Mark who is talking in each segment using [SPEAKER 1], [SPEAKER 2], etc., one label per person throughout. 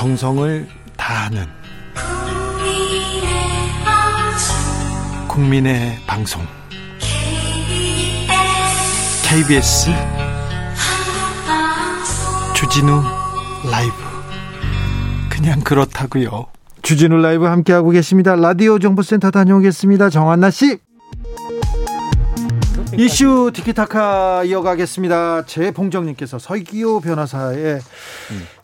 [SPEAKER 1] 정성을 다하는 국민의 방송 KBS 주진우 라이브 그냥 그렇다고요. 주진우 라이브 함께하고 계십니다. 라디오 정보센터 다녀오겠습니다. 정한나 씨. 이슈 티키타카 이어가겠습니다. 재봉정님께서 서기호 변호사의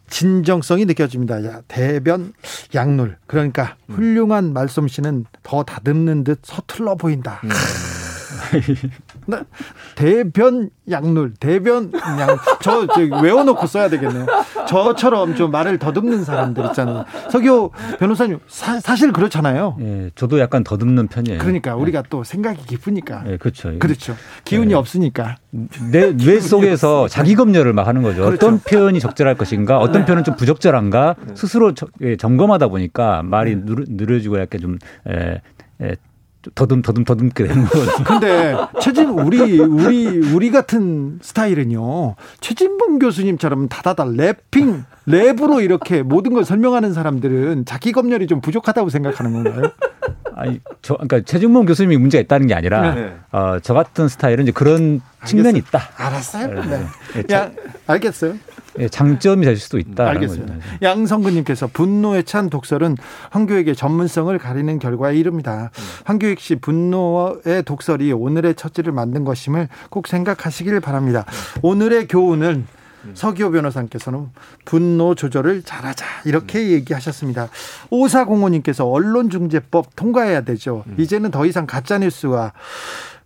[SPEAKER 1] 진정성이 느껴집니다. 야, 대변 양눌. 그러니까 훌륭한 말솜씨는 더 다듬는 듯 서툴러 보인다. 네. 대변 양눌, 대변 양, 저, 저 외워놓고 써야 되겠네요. 저처럼 좀 말을 더듬는 사람들 있잖아요. 서기호 변호사님, 사, 실 그렇잖아요.
[SPEAKER 2] 예, 저도 약간 더듬는 편이에요.
[SPEAKER 1] 그러니까 우리가 또 생각이 깊으니까.
[SPEAKER 2] 예, 그렇죠.
[SPEAKER 1] 그렇죠. 기운이 예. 없으니까.
[SPEAKER 2] 내 뇌 속에서 자기 검열을 막 하는 거죠. 그렇죠. 어떤 표현이 적절할 것인가, 어떤 네. 표현은 좀 부적절한가 스스로 저, 예, 점검하다 보니까 말이 네. 느려지고 약간 좀 에, 에, 더듬 더듬 더듬게 되는 거거든요.
[SPEAKER 1] 근데 최진 우리 우리 우리 같은 스타일은요. 최진봉 교수님처럼 다다다 랩핑 랩으로 이렇게 모든 걸 설명하는 사람들은 자기 검열이 좀 부족하다고 생각하는 건가요?
[SPEAKER 2] 아니 저 그러니까 최진봉 교수님이 문제가 있다는 게 아니라 네. 어, 저 같은 스타일은 이제 그런 알겠어요. 측면이 있다.
[SPEAKER 1] 알았어요. 네. 네. 야, 알겠어요.
[SPEAKER 2] 예, 장점이 될 수도 있다.
[SPEAKER 1] 알겠습니다. 양성근님께서 분노에 찬 독설은 황교익의 전문성을 가리는 결과에 이릅니다. 음. 황교익 씨 분노의 독설이 오늘의 처지를 만든 것임을 꼭 생각하시길 바랍니다. 네. 오늘의 교훈은 음. 서기호 변호사님께서는 분노 조절을 잘하자 이렇게 음. 얘기하셨습니다. 오사공호님께서 언론중재법 통과해야 되죠. 음. 이제는 더 이상 가짜 뉴스와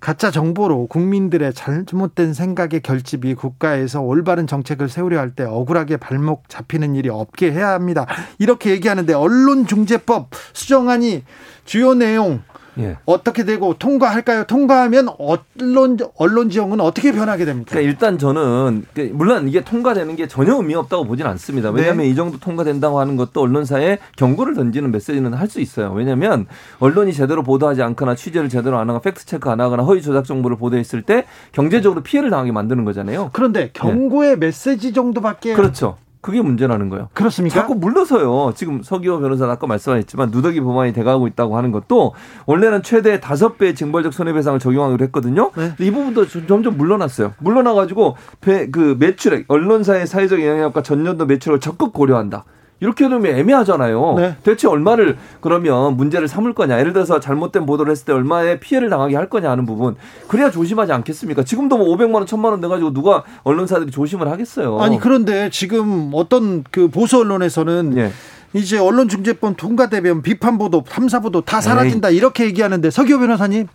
[SPEAKER 1] 가짜 정보로 국민들의 잘못된 생각의 결집이 국가에서 올바른 정책을 세우려 할 때 억울하게 발목 잡히는 일이 없게 해야 합니다. 이렇게 얘기하는데 언론중재법 수정안이 주요 내용 예. 어떻게 되고 통과할까요? 통과하면 언론 언론 지형은 어떻게 변하게 됩니까?
[SPEAKER 3] 그러니까 일단 저는 그 물론 이게 통과되는 게 전혀 의미 없다고 보진 않습니다. 왜냐하면 네. 이 정도 통과된다고 하는 것도 언론사에 경고를 던지는 메시지는 할 수 있어요. 왜냐하면 언론이 제대로 보도하지 않거나 취재를 제대로 안 하거나 팩트 체크 안 하거나 허위 조작 정보를 보도했을 때 경제적으로 피해를 당하게 만드는 거잖아요.
[SPEAKER 1] 그런데 경고의 네. 메시지 정도밖에
[SPEAKER 3] 그렇죠. 그게 문제라는 거예요.
[SPEAKER 1] 그렇습니까?
[SPEAKER 3] 자꾸 물러서요. 지금 서기호 변호사 아까 말씀하셨지만 누더기 법안이 돼가고 있다고 하는 것도 원래는 최대 다섯 배의 징벌적 손해배상을 적용하기로 했거든요. 네. 이 부분도 점점 물러났어요. 물러나가지고 그 매출액 언론사의 사회적 영향력과 전년도 매출을 적극 고려한다. 이렇게 되면 애매하잖아요. 네. 대체 얼마를 그러면 문제를 삼을 거냐. 예를 들어서 잘못된 보도를 했을 때 얼마의 피해를 당하게 할 거냐 하는 부분. 그래야 조심하지 않겠습니까? 지금도 뭐 500만 원, 1000만 원 내가지고 누가 언론사들이 조심을 하겠어요.
[SPEAKER 1] 아니 그런데 지금 어떤 그 보수 언론에서는 네. 이제 언론중재법 통과되면 비판 보도, 탐사 보도 다 사라진다 에이. 이렇게 얘기하는데 서기호 변호사님.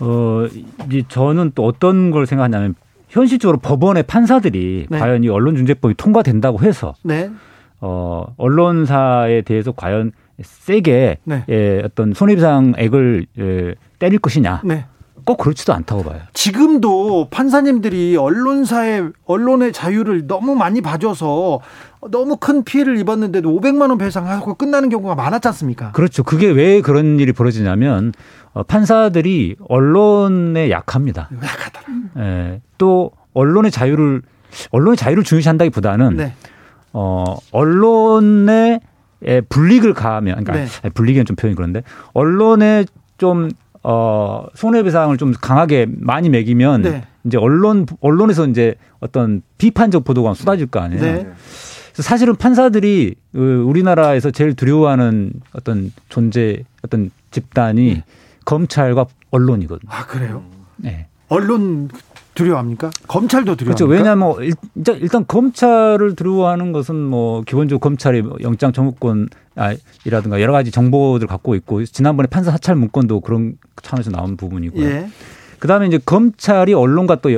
[SPEAKER 2] 어, 이제 저는 또 어떤 걸 생각하냐면 현실적으로 법원의 판사들이 네. 과연 이 언론중재법이 통과된다고 해서 네. 어, 언론사에 대해서 과연 세게 네. 예, 어떤 손해배상액을 예, 때릴 것이냐. 네. 꼭 그렇지도 않다고 봐요.
[SPEAKER 1] 지금도 판사님들이 언론사의 언론의 자유를 너무 많이 봐줘서 너무 큰 피해를 입었는데도 500만 원 배상하고 끝나는 경우가 많았지 않습니까?
[SPEAKER 2] 그렇죠. 그게 왜 그런 일이 벌어지냐면 어, 판사들이 언론에 약합니다.
[SPEAKER 1] 약하다.
[SPEAKER 2] 예, 또 언론의 자유를 언론의 자유를 중시한다기보다는 네. 어, 언론의 불이익을 가하면, 그러니까 네. 불이익은 좀 표현이 그런데 언론에 좀 어, 손해배상을 좀 강하게 많이 매기면 네. 이제 언론 언론에서 이제 어떤 비판적 보도가 쏟아질 거 아니에요. 네. 그래서 사실은 판사들이 그 우리나라에서 제일 두려워하는 어떤 존재 어떤 집단이 네. 검찰과 언론이거든요.
[SPEAKER 1] 아 그래요? 네. 언론 두려워합니까? 검찰도 두려워합니까?
[SPEAKER 2] 그렇죠. 왜냐하면 뭐 일단, 일단 검찰을 두려워하는 것은 뭐 기본적으로 검찰이 영장 청구권 이라든가 여러 가지 정보들 갖고 있고 지난번에 판사 사찰 문건도 그런 차원에서 나온 부분이고요. 예. 그다음에 이제 검찰이 언론과 또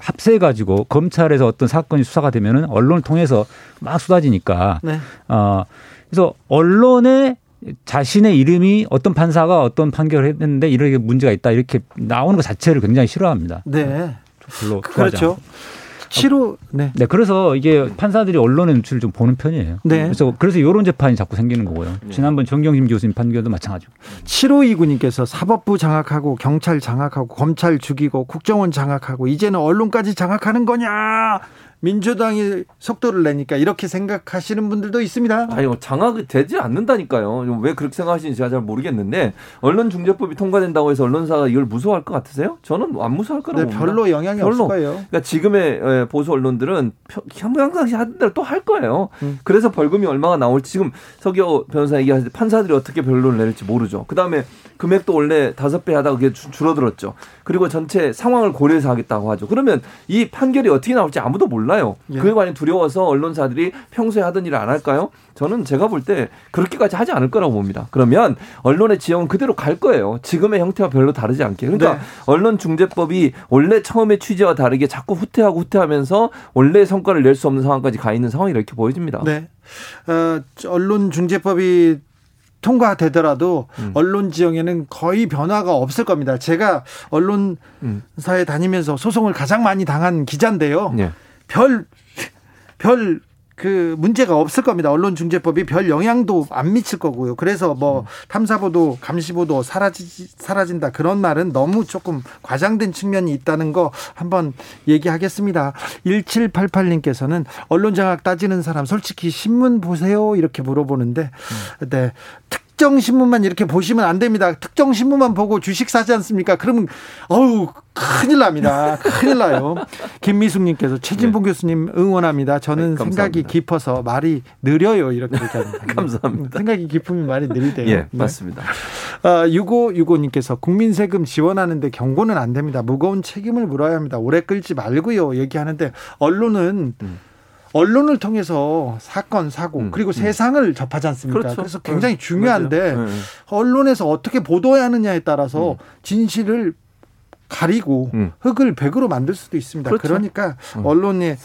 [SPEAKER 2] 합세해 가지고 검찰에서 어떤 사건이 수사가 되면은 언론을 통해서 막 쏟아지니까 네. 어 그래서 언론의 자신의 이름이 어떤 판사가 어떤 판결을 했는데 이렇게 문제가 있다 이렇게 나오는 것 자체를 굉장히 싫어합니다.
[SPEAKER 1] 네. 별로 그렇죠. 7호
[SPEAKER 2] 네. 네. 그래서 이게 판사들이 언론의 눈치를 좀 보는 편이에요. 네. 그래서 그래서 이런 재판이 자꾸 생기는 거고요. 네. 지난번 정경심 교수님 판결도 마찬가지고.
[SPEAKER 1] 7호2구님께서 사법부 장악하고 경찰 장악하고 검찰 죽이고 국정원 장악하고 이제는 언론까지 장악하는 거냐? 민주당이 속도를 내니까 이렇게 생각하시는 분들도 있습니다.
[SPEAKER 3] 아유 장악이 되지 않는다니까요. 왜 그렇게 생각하시는지 제가 잘 모르겠는데 언론중재법이 통과된다고 해서 언론사가 이걸 무서워할 것 같으세요? 저는 안 무서워할 거라고 네.
[SPEAKER 1] 별로 영향이 별로. 없을 거예요.
[SPEAKER 3] 그러니까 지금의 보수 언론들은 항상 하던 대로 또 할 거예요. 음. 그래서 벌금이 얼마가 나올지 지금 서기호 변호사 얘기하실 때 판사들이 어떻게 변론을 내릴지 모르죠. 그다음에 금액도 원래 다섯 배 하다가 그게 줄어들었죠. 그리고 전체 상황을 고려해서 하겠다고 하죠. 그러면 이 판결이 어떻게 나올지 아무도 몰라요. 예. 그에 관해 두려워서 언론사들이 평소에 하던 일을 안 할까요? 저는 제가 볼 때 그렇게까지 하지 않을 거라고 봅니다. 그러면 언론의 지형은 그대로 갈 거예요. 지금의 형태와 별로 다르지 않게. 그러니까 네. 언론중재법이 원래 처음에 취지와 다르게 자꾸 후퇴하고 후퇴하면서 원래의 성과를 낼 수 없는 상황까지 가 있는 상황이 이렇게 보여집니다.
[SPEAKER 1] 네. 어, 언론중재법이 통과되더라도 음. 언론 지형에는 거의 변화가 없을 겁니다. 제가 언론사에 음. 다니면서 소송을 가장 많이 당한 기자인데요. 네. 별, 별, 그 문제가 없을 겁니다. 언론중재법이 별 영향도 안 미칠 거고요. 그래서 뭐 음. 탐사보도, 감시보도 사라지 사라진다 그런 말은 너무 조금 과장된 측면이 있다는 거 한번 얘기하겠습니다. 1788님께서는 언론 장악 따지는 사람 솔직히 신문 보세요 이렇게 물어보는데 음. 네. 특 정 신문만 이렇게 보시면 안 됩니다. 특정 신문만 보고 주식 사지 않습니까? 그러면 어우 큰일 납니다. 큰일 나요. 김미숙님께서 최진봉 네. 교수님 응원합니다. 저는 네, 생각이 깊어서 말이 느려요. 이렇게 얘기합니다.
[SPEAKER 3] 감사합니다.
[SPEAKER 1] 생각이 깊으면 말이 느리대요.
[SPEAKER 3] 예, 네. 맞습니다.
[SPEAKER 1] 아, 6565님께서 국민 세금 지원하는데 경고는 안 됩니다. 무거운 책임을 물어야 합니다. 오래 끌지 말고요. 얘기하는데 언론은 음. 언론을 통해서 사건 사고 음, 그리고 음. 세상을 접하지 않습니까? 그렇죠. 그래서 굉장히 네, 중요한데 네. 언론에서 어떻게 보도해야 하느냐에 따라서 음. 진실을 가리고 음. 흙을 백으로 만들 수도 있습니다. 그렇죠. 그러니까 음. 언론의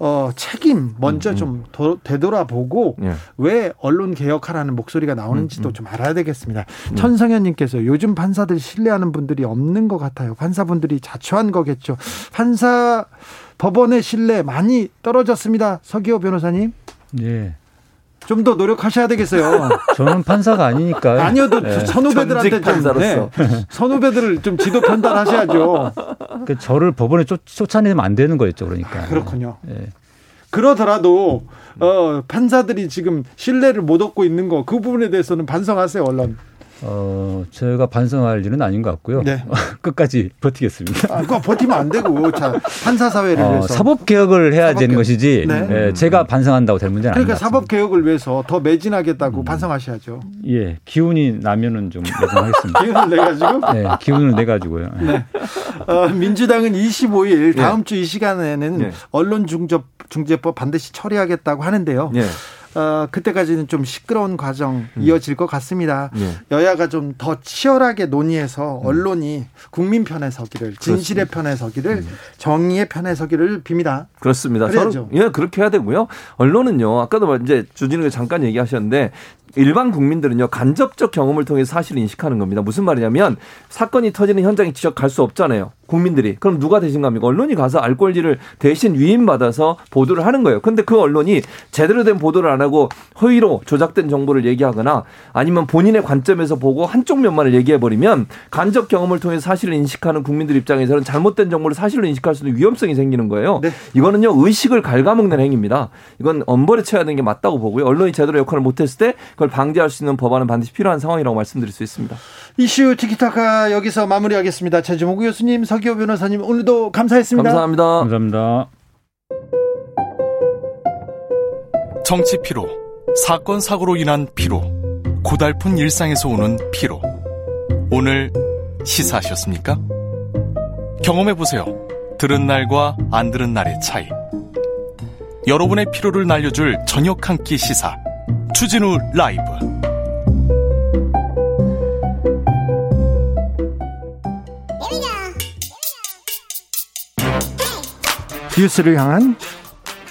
[SPEAKER 1] 어, 책임 먼저 음, 좀 도, 되돌아보고 예. 왜 언론 개혁하라는 목소리가 나오는지도. 좀 알아야 되겠습니다. 음. 천성현님께서 요즘 판사들 신뢰하는 분들이 없는 것 같아요. 판사분들이 자초한 거겠죠. 판사 법원의 신뢰 많이 떨어졌습니다. 서기호 변호사님.
[SPEAKER 2] 네.
[SPEAKER 1] 좀더 노력하셔야 되겠어요.
[SPEAKER 2] 저는 판사가 아니니까.
[SPEAKER 1] 아니어도 네. 선후배들한테 좀 네. 선후배들을 좀 지도 편달하셔야죠.
[SPEAKER 2] 그 저를 법원에 쫓, 쫓아내면 안 되는 거였죠, 그러니까.
[SPEAKER 1] 그렇군요. 네. 그러더라도 어, 판사들이 지금 신뢰를 못 얻고 있는 거 그 부분에 대해서는 반성하세요, 언론.
[SPEAKER 2] 어, 제가 반성할 일은 아닌 것 같고요. 네. 끝까지 버티겠습니다.
[SPEAKER 1] 아, 그거 버티면 안 되고, 자, 판사 사회를 어, 위해서.
[SPEAKER 2] 사법 개혁을 해야 사법 되는. 것이지, 네. 예, 제가 반성한다고 될 문제는
[SPEAKER 1] 그러니까 사법 개혁을 위해서 더 매진하겠다고 음. 반성하셔야죠.
[SPEAKER 2] 예, 기운이 나면은 좀 예상하겠습니다.
[SPEAKER 1] 기운을 내 가지고?
[SPEAKER 2] 네, 기운을 내 가지고요.
[SPEAKER 1] 네. 어, 민주당은 25일 다음 예. 주이 시간에는 예. 언론 중접 중재법 반드시 처리하겠다고 하는데요. 예. 어, 그때까지는 좀 시끄러운 과정 음. 이어질 것 같습니다. 예. 여야가 좀 더 치열하게 논의해서 음. 언론이 국민 편에 서기를 진실의. 편에 서기를 음. 정의의 편에 서기를 빕니다.
[SPEAKER 3] 그렇습니다. 저는 예 그렇게 해야 되고요. 언론은요 아까도 이제 주진우가 잠깐 얘기하셨는데 일반 국민들은요 간접적 경험을 통해서 사실을 인식하는 겁니다. 무슨 말이냐면 사건이 터지는 현장에 직접 갈 수 없잖아요. 국민들이 그럼 누가 대신 갑니까? 언론이 가서 알 권리를 대신 위임받아서 보도를 하는 거예요. 근데 그 언론이 제대로 된 보도를 안 하고 허위로 조작된 정보를 얘기하거나 아니면 본인의 관점에서 보고 한쪽 면만을 얘기해 버리면 간접 경험을 통해서 사실을 인식하는 국민들 입장에서는 잘못된 정보를 사실로 인식할 수 있는 위험성이 생기는 거예요. 네. 이거는요 의식을 갉아먹는 행위입니다. 이건 엄벌에 쳐야 되는 게 맞다고 보고요. 언론이 제대로 역할을 못했을 때 그걸 방지할 수 있는 법안은 반드시 필요한 상황이라고 말씀드릴 수 있습니다.
[SPEAKER 1] 이슈 티키타카 여기서 마무리하겠습니다. 최주목 교수님, 서기호 변호사님 오늘도 감사했습니다.
[SPEAKER 3] 감사합니다.
[SPEAKER 2] 감사합니다.
[SPEAKER 4] 정치 피로, 사건 사고로 인한 피로, 고달픈 일상에서 오는 피로. 오늘 시사하셨습니까? 경험해 보세요. 들은 날과 안 들은 날의 차이. 여러분의 피로를 날려줄 저녁 한 끼 시사. 추진우 라이브
[SPEAKER 1] 뉴스를 향한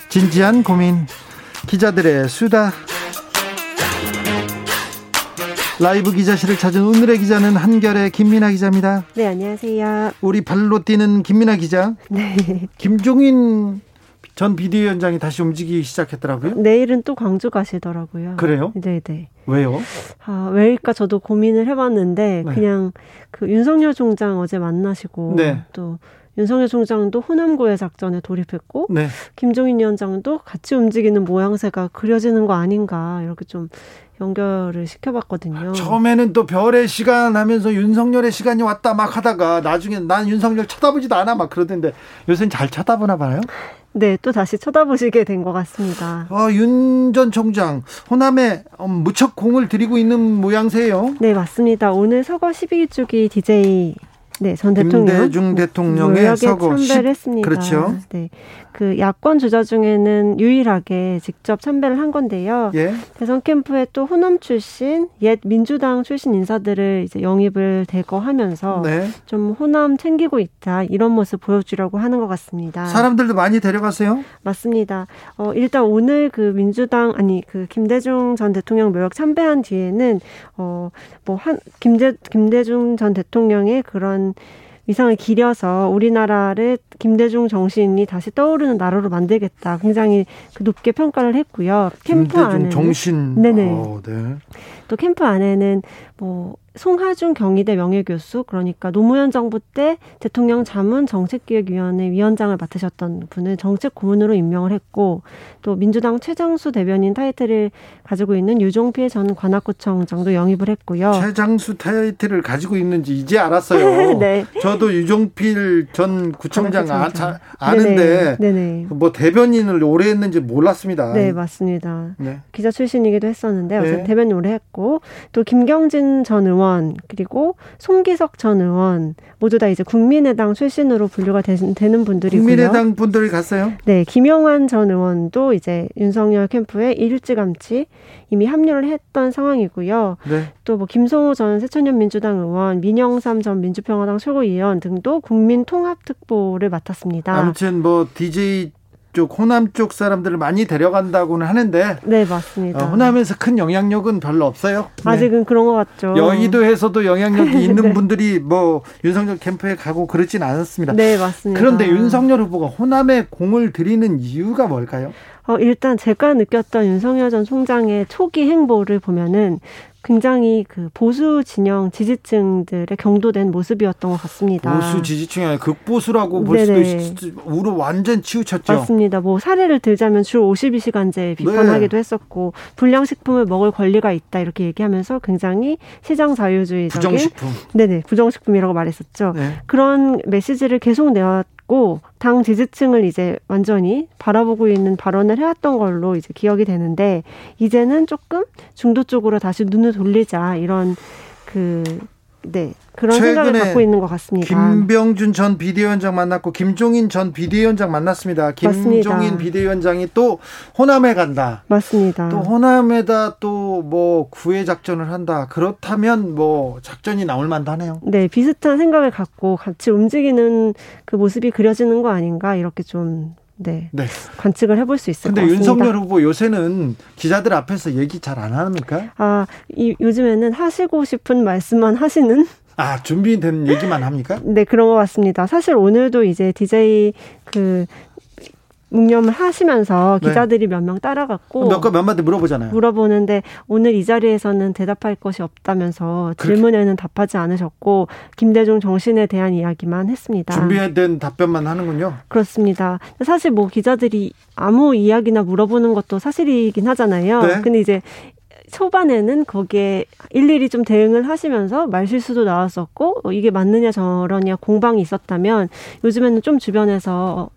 [SPEAKER 1] 진지한 고민 기자들의 수다 라이브 기자실을 찾은 오늘의 기자는 한결의 김민아 기자입니다.
[SPEAKER 5] 네, 안녕하세요.
[SPEAKER 1] 우리 발로 뛰는 김민아 기자.
[SPEAKER 5] 네.
[SPEAKER 1] 김종인 전 비대위원장이 다시 움직이기 시작했더라고요.
[SPEAKER 5] 내일은 또 광주 가시더라고요.
[SPEAKER 1] 그래요?
[SPEAKER 5] 네네. 네.
[SPEAKER 1] 왜요?
[SPEAKER 5] 아, 왜일까 저도 고민을 해봤는데 네. 그냥 그 윤석열 총장 어제 만나시고 네. 또 윤석열 총장도 호남고의 작전에 돌입했고 네. 김종인 위원장도 같이 움직이는 모양새가 그려지는 거 아닌가 이렇게 좀 연결을 시켜봤거든요.
[SPEAKER 1] 처음에는 또 별의 시간 하면서 윤석열의 시간이 왔다 막 하다가 나중에 난 윤석열 쳐다보지도 않아 막 그러던데 요새는 잘 쳐다보나 봐요.
[SPEAKER 5] 네, 또 다시 쳐다보시게 된 것 같습니다.
[SPEAKER 1] 어, 윤전 총장, 호남에 음, 무척 공을 들이고 있는 모양새예요.
[SPEAKER 5] 네, 맞습니다. 오늘 서거 12주기 DJ 네, 전 대통령
[SPEAKER 1] 김대중 대통령의 서거
[SPEAKER 5] 참배했습니다.
[SPEAKER 1] 그렇죠.
[SPEAKER 5] 네. 그 야권 주자 중에는 유일하게 직접 참배를 한 건데요. 예. 대선 캠프에 또 호남 출신, 옛 민주당 출신 인사들을 이제 영입을 대거 하면서 네. 좀 호남 챙기고 있다 이런 모습 보여주려고 하는 것 같습니다.
[SPEAKER 1] 사람들도 많이 데려갔어요?
[SPEAKER 5] 맞습니다. 어, 일단 오늘 그 민주당 아니 그 김대중 전 대통령 묘역 참배한 뒤에는 어뭐한 김대 김대중 전 대통령의 그런 위상을 기려서 우리나라를 김대중 정신이 다시 떠오르는 나라로 만들겠다. 굉장히 그 높게 평가를 했고요.
[SPEAKER 1] 캠프 안에 정신.
[SPEAKER 5] 네네. 오, 어, 네. 또 캠프 안에는 뭐 송하준 경희대 명예교수 그러니까 노무현 정부 때 대통령 자문 정책기획위원회 위원장을 맡으셨던 분을 정책 고문으로 임명을 했고 또 민주당 최장수 대변인 타이틀을 가지고 있는 유종필 전 관악구청장도 영입을 했고요.
[SPEAKER 1] 최장수 타이틀을 가지고 있는지 이제 알았어요. 네. 저도 유종필 전 구청장 아, 자, 아는데 네네. 네네. 뭐 대변인을 오래 했는지 몰랐습니다.
[SPEAKER 5] 네 맞습니다. 네. 기자 출신이기도 했었는데 네. 대변인 오래 했고 또 김경진 전 의원 의원 그리고 송기석 전 의원 모두 다 이제 국민의당 출신으로 분류가 되, 는 분들이고요.
[SPEAKER 1] 국민의당 분들이 갔어요?
[SPEAKER 5] 네, 김영환 전 의원도 이제 윤석열 캠프에 일찌감치 이미 합류를 했던 상황이고요. 네. 또뭐 김성호 전 새천년 민주당 의원, 민영삼 전 민주평화당 최고위원 등도 국민통합특보를 맡았습니다.
[SPEAKER 1] 아무튼 뭐 DJ 쪽 호남 쪽 사람들을 많이 데려간다고는 하는데
[SPEAKER 5] 네 맞습니다.
[SPEAKER 1] 어, 호남에서 큰 영향력은 별로 없어요.
[SPEAKER 5] 네. 아직은 그런 것 같죠.
[SPEAKER 1] 여의도에서도 영향력이 있는 네. 분들이 뭐 윤석열 캠프에 가고 그러진 않았습니다.
[SPEAKER 5] 네 맞습니다.
[SPEAKER 1] 그런데 윤석열 후보가 호남에 공을 들이는 이유가 뭘까요?
[SPEAKER 5] 어, 일단 제가 느꼈던 윤석열 전 총장의 초기 행보를 보면은 굉장히 그 보수 진영 지지층들의 경도된 모습이었던 것 같습니다.
[SPEAKER 1] 보수 지지층이 아니라 극보수라고 볼 수도 있죠. 우로 완전 치우쳤죠.
[SPEAKER 5] 맞습니다. 뭐 사례를 들자면 주 52시간제 비판하기도 네. 했었고 불량식품을 먹을 권리가 있다 이렇게 얘기하면서 굉장히 시장 자유주의적인
[SPEAKER 1] 부정식품.
[SPEAKER 5] 네네 부정식품이라고 말했었죠. 네. 그런 메시지를 계속 내왔 있고 당 지지층을 이제 완전히 바라보고 있는 발언을 해왔던 걸로 이제 기억이 되는데 이제는 조금 중도 쪽으로 다시 눈을 돌리자 이런 그 네. 그런 생각을 갖고 있는 것 같습니다.
[SPEAKER 1] 김병준 전 비대위원장 만났고 김종인 전 비대위원장 만났습니다. 김종인 맞습니다. 비대위원장이 또 호남에 간다.
[SPEAKER 5] 맞습니다.
[SPEAKER 1] 또 호남에다 또 뭐 구애 작전을 한다. 그렇다면 뭐 작전이 나올 만하네요.
[SPEAKER 5] 네, 비슷한 생각을 갖고 같이 움직이는 그 모습이 그려지는 거 아닌가 이렇게 좀 네, 네. 관측을 해볼 수 있을 것 같습니다.
[SPEAKER 1] 근데 윤석열 후보 요새는 기자들 앞에서 얘기 잘 안 합니까?
[SPEAKER 5] 아, 이, 요즘에는 하시고 싶은 말씀만 하시는
[SPEAKER 1] 아, 준비된 얘기만 합니까?
[SPEAKER 5] 네, 그런 것 같습니다. 사실 오늘도 이제 DJ 그 묵념을 하시면서 네. 기자들이 네. 몇명 따라갔고
[SPEAKER 1] 몇, 몇 마디 물어보잖아요.
[SPEAKER 5] 물어보는데 오늘 이 자리에서는 대답할 것이 없다면서 질문에는 답하지 않으셨고 김대중 정신에 대한 이야기만 했습니다.
[SPEAKER 1] 준비된 답변만 하는군요.
[SPEAKER 5] 그렇습니다. 사실 뭐 기자들이 아무 이야기나 물어보는 것도 사실이긴 하잖아요. 네. 근데 이제 초반에는 거기에 일일이 좀 대응을 하시면서 말실수도 나왔었고 어, 이게 맞느냐 저러냐 공방이 있었다면 요즘에는 좀 주변에서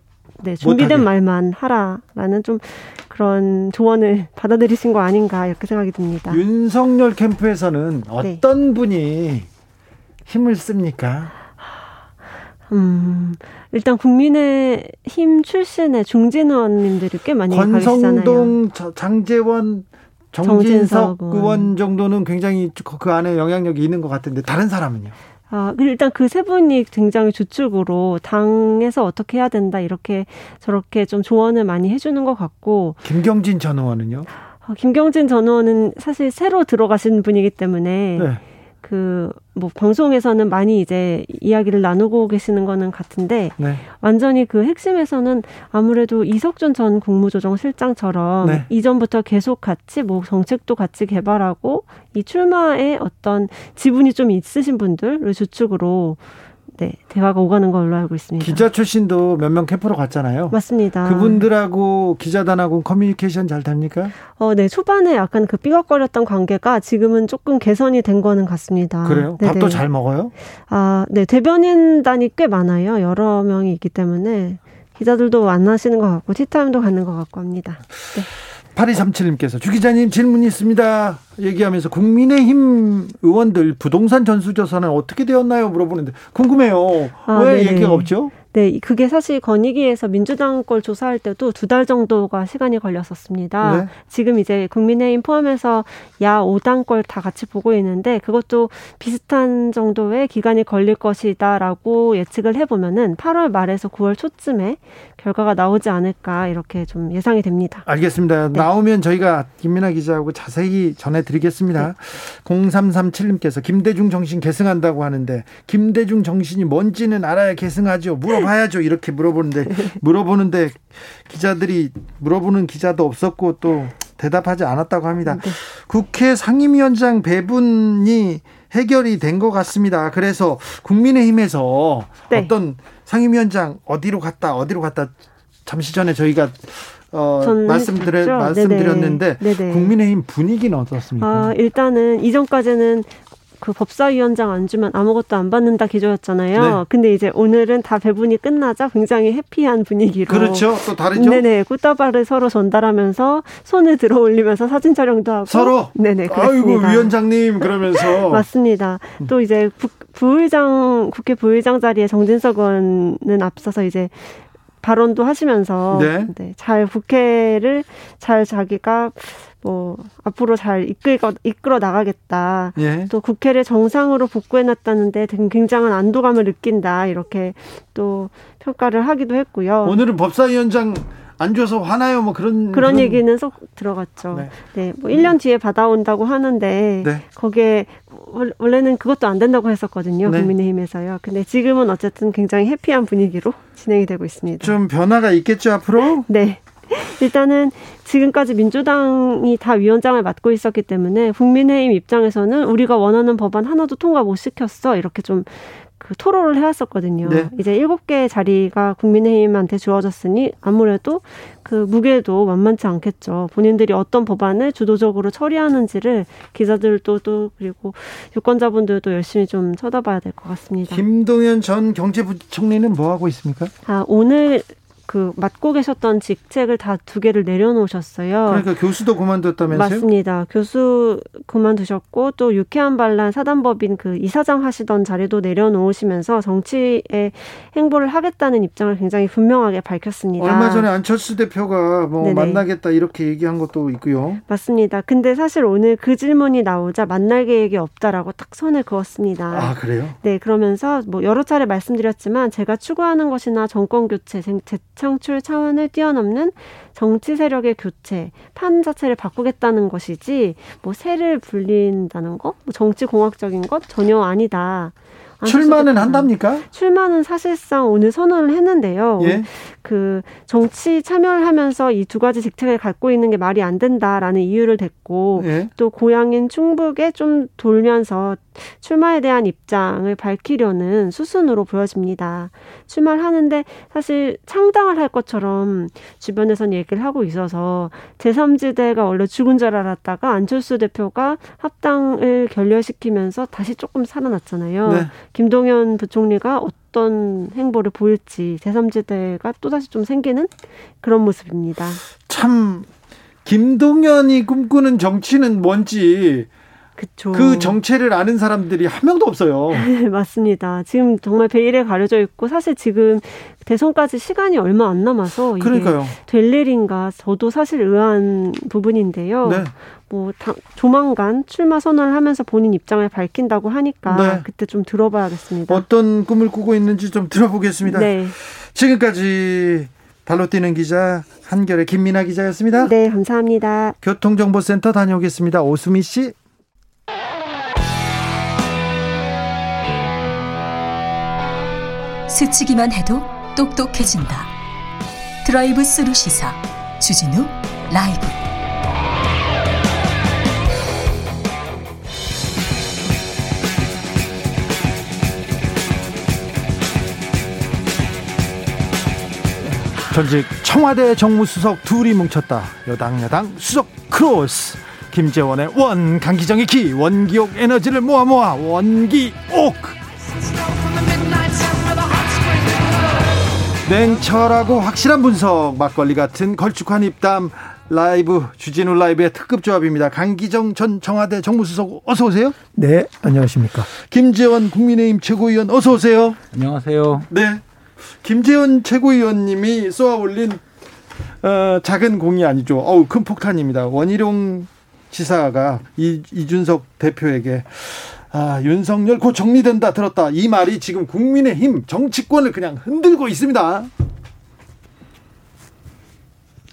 [SPEAKER 5] 네, 준비된 못하게. 말만 하라라는 좀 그런 조언을 받아들이신 거 아닌가 이렇게 생각이 듭니다.
[SPEAKER 1] 윤석열 캠프에서는 네. 어떤 네. 분이 힘을 씁니까?
[SPEAKER 5] 음, 일단 국민의 힘 출신의 중진 의원님들이 꽤 많이
[SPEAKER 1] 권성동, 가시잖아요. 장재원, 정진석 의원 정도는 굉장히 그 안에 영향력이 있는 것 같은데 다른 사람은요?
[SPEAKER 5] 아, 일단 그 세 분이 굉장히 주축으로 당에서 어떻게 해야 된다 이렇게 저렇게 좀 조언을 많이 해주는 것 같고
[SPEAKER 1] 김경진 전 의원은요?
[SPEAKER 5] 어, 김경진 전 의원은 사실 새로 들어가신 분이기 때문에 네. 그 뭐 방송에서는 많이 이제 이야기를 나누고 계시는 거는 같은데 네. 완전히 그 핵심에서는 아무래도 이석준 전 국무조정실장처럼 네. 이전부터 계속 같이 뭐 정책도 같이 개발하고 이 출마에 어떤 지분이 좀 있으신 분들을 주축으로 네, 대화가 오가는 걸로 알고 있습니다.
[SPEAKER 1] 기자 출신도 몇 명 캠프로 갔잖아요.
[SPEAKER 5] 맞습니다.
[SPEAKER 1] 그분들하고 기자단하고 커뮤니케이션 잘 됩니까?
[SPEAKER 5] 어, 네. 초반에 약간 그 삐걱거렸던 관계가 지금은 조금 개선이 된 거는 같습니다.
[SPEAKER 1] 그래요? 네네. 밥도 잘 먹어요?
[SPEAKER 5] 아, 네. 대변인단이 꽤 많아요. 여러 명이 있기 때문에 기자들도 만나시는 것 같고 티타임도 가는 것 같고 합니다. 네.
[SPEAKER 1] 8237님께서 주 기자님 질문이 있습니다. 얘기하면서 국민의힘 의원들 부동산 전수조사는 어떻게 되었나요? 물어보는데 궁금해요. 아, 왜 네네. 얘기가 없죠?
[SPEAKER 5] 네, 그게 사실 건의기에서 민주당 걸 조사할 때도 두 달 정도가 시간이 걸렸었습니다. 네. 지금 이제 국민의힘 포함해서 야 5당 걸 다 같이 보고 있는데 그것도 비슷한 정도의 기간이 걸릴 것이다라고 예측을 해보면은 8월 말에서 9월 초쯤에 결과가 나오지 않을까 이렇게 좀 예상이 됩니다.
[SPEAKER 1] 알겠습니다. 네. 나오면 저희가 김민아 기자하고 자세히 전해드리겠습니다. 네. 0337님께서 김대중 정신 계승한다고 하는데 김대중 정신이 뭔지는 알아야 계승하죠. 물어 봐야죠. 이렇게 물어보는데 물어보는데 기자들이 물어보는 기자도 없었고 또 대답하지 않았다고 합니다. 네. 국회 상임위원장 배분이 해결이 된 것 같습니다. 그래서 국민의힘에서 네. 어떤 상임위원장 어디로 갔다 어디로 갔다 잠시 전에 저희가 어, 말씀드려, 말씀드렸는데 네네. 국민의힘 분위기는 어떻습니까?
[SPEAKER 5] 아, 일단은 이전까지는 그 법사위원장 안 주면 아무것도 안 받는다 기조였잖아요. 네. 근데 이제 오늘은 다 배분이 끝나자 굉장히 해피한 분위기로.
[SPEAKER 1] 그렇죠. 또 다르죠.
[SPEAKER 5] 네네. 꽃다발을 서로 전달하면서 손을 들어 올리면서 사진 촬영도 하고.
[SPEAKER 1] 서로?
[SPEAKER 5] 네네.
[SPEAKER 1] 그렇습니다. 아이고, 위원장님 그러면서.
[SPEAKER 5] 맞습니다. 또 이제 부, 부의장, 국회 부의장 자리에 정진석 의원은 앞서서 이제 발언도 하시면서 네. 네, 잘 국회를 잘 자기가 뭐 앞으로 잘 이끌어 이끌어 나가겠다. 예. 또 국회를 정상으로 복구해 놨다는데 굉장한 안도감을 느낀다. 이렇게 또 평가를 하기도 했고요.
[SPEAKER 1] 오늘은 법사위원장 안 줘서 화나요? 뭐 그런
[SPEAKER 5] 그런, 그런... 얘기는 쏙 들어갔죠. 네. 네. 뭐 1년 뒤에 받아온다고 하는데 네. 거기에 원래는 그것도 안 된다고 했었거든요. 네. 국민의힘에서요. 근데 지금은 어쨌든 굉장히 해피한 분위기로 진행이 되고 있습니다.
[SPEAKER 1] 좀 변화가 있겠죠, 앞으로?
[SPEAKER 5] 네. 일단은 지금까지 민주당이 다 위원장을 맡고 있었기 때문에 국민의힘 입장에서는 우리가 원하는 법안 하나도 통과 못 시켰어. 이렇게 좀 그 토론을 해왔었거든요. 네. 이제 일곱 개 자리가 국민의힘한테 주어졌으니 아무래도 그 무게도 만만치 않겠죠. 본인들이 어떤 법안을 주도적으로 처리하는지를 기자들도 또 그리고 유권자분들도 열심히 좀 쳐다봐야 될 것 같습니다.
[SPEAKER 1] 김동연 전 경제부총리는 뭐 하고 있습니까?
[SPEAKER 5] 아 오늘 그 맡고 계셨던 직책을 다 두 개를 내려놓으셨어요.
[SPEAKER 1] 그러니까 교수도 그만뒀다면서요?
[SPEAKER 5] 맞습니다. 교수 그만두셨고 또 유쾌한 반란 사단법인 그 이사장 하시던 자리도 내려놓으시면서 정치에 행보를 하겠다는 입장을 굉장히 분명하게 밝혔습니다.
[SPEAKER 1] 얼마 전에 안철수 대표가 뭐 네네. 만나겠다 이렇게 얘기한 것도 있고요.
[SPEAKER 5] 맞습니다. 근데 사실 오늘 그 질문이 나오자 만날 계획이 없다라고 딱 선을 그었습니다.
[SPEAKER 1] 아 그래요?
[SPEAKER 5] 네 그러면서 뭐 여러 차례 말씀드렸지만 제가 추구하는 것이나 정권 교체, 창출 차원을 뛰어넘는 정치 세력의 교체, 판 자체를 바꾸겠다는 것이지 뭐 새를 불린다는 거, 뭐 정치 공학적인 것 전혀 아니다.
[SPEAKER 1] 출마는 한답니까?
[SPEAKER 5] 출마는 사실상 오늘 선언을 했는데요. 예? 그 정치 참여를 하면서 이 두 가지 직책을 갖고 있는 게 말이 안 된다라는 이유를 댔고 예? 또 고향인 충북에 좀 돌면서 출마에 대한 입장을 밝히려는 수순으로 보여집니다. 출마를 하는데 사실 창당을 할 것처럼 주변에선 얘기를 하고 있어서 제3지대가 원래 죽은 줄 알았다가 안철수 대표가 합당을 결렬시키면서 다시 조금 살아났잖아요. 네. 김동연 부총리가 어떤 행보를 보일지 제3지대가 또다시 좀 생기는 그런 모습입니다.
[SPEAKER 1] 참 김동연이 꿈꾸는 정치는 뭔지 그쵸. 그 정체를 아는 사람들이 한 명도 없어요.
[SPEAKER 5] 맞습니다. 지금 정말 베일에 가려져 있고 사실 지금 대선까지 시간이 얼마 안 남아서
[SPEAKER 1] 그러니까요.
[SPEAKER 5] 될 일인가 저도 사실 의아한 부분인데요. 네. 뭐 다, 조만간 출마 선언을 하면서 본인 입장을 밝힌다고 하니까 네. 그때 좀 들어봐야겠습니다.
[SPEAKER 1] 어떤 꿈을 꾸고 있는지 좀 들어보겠습니다. 네. 지금까지 발로 뛰는 기자 한결의 김민아 기자였습니다.
[SPEAKER 5] 네, 감사합니다.
[SPEAKER 1] 교통정보센터 다녀오겠습니다. 오수미 씨.
[SPEAKER 6] 스치기만 해도 똑똑해진다. 드라이브 스루 시사 주진우 라이브.
[SPEAKER 1] 전직 청와대 정무수석 둘이 뭉쳤다. 여당 야당 수석 크로스. 김재원의 원 강기정의 기 원기옥 에너지를 모아 모아 원기옥. 냉철하고 확실한 분석, 막걸리 같은 걸쭉한 입담, 라이브 주진우 라이브의 특급 조합입니다. 강기정 전 청와대 정무수석 어서 오세요.
[SPEAKER 7] 네, 안녕하십니까.
[SPEAKER 1] 김재원 국민의힘 최고위원 어서 오세요.
[SPEAKER 2] 안녕하세요.
[SPEAKER 1] 네. 김재원 최고위원님이 쏘아 올린 어, 작은 공이 아니죠. 어우, 큰 폭탄입니다. 원희룡 지사가 이, 이준석 대표에게 아, 윤석열 곧 정리된다 들었다. 이 말이 지금 국민의힘 정치권을 그냥 흔들고 있습니다.